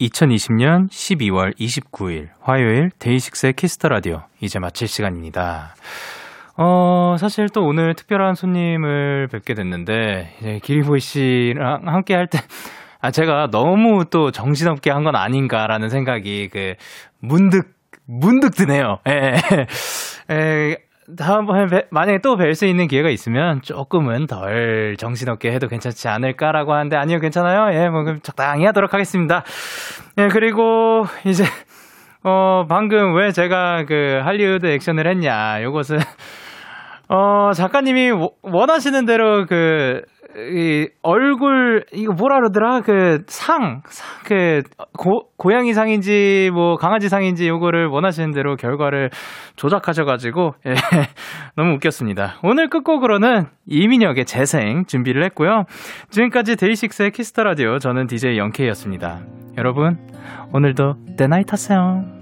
2020년 12월 29일 화요일 데이식스의 키스터 라디오 이제 마칠 시간입니다. 어, 사실 또 오늘 특별한 손님을 뵙게 됐는데 이제 기리보이 씨랑 함께 할 때 아, 제가 너무 또 정신없게 한 건 아닌가라는 생각이 그 문득 문득 드네요. 예. 예. 다음번에 뵈- 만약에 또 뵐 수 있는 기회가 있으면 조금은 덜 정신없게 해도 괜찮지 않을까라고 하는데 아니요 괜찮아요. 예, 뭐 그럼 적당히 하도록 하겠습니다. 예, 그리고 이제 어 방금 왜 제가 그 할리우드 액션을 했냐? 요것은 어, 작가님이 워- 원하시는 대로 그, 이 얼굴 이거 뭐라 그러더라 그상그 고양이 상인지 뭐 강아지 상인지 요거를 원하시는 대로 결과를 조작하셔가지고 예, 너무 웃겼습니다. 오늘 끝곡으로는 이민혁의 재생 준비를 했고요. 지금까지 데이식스의 키스터 라디오 저는 DJ 영케이였습니다. 여러분 오늘도 때나잇 하세요.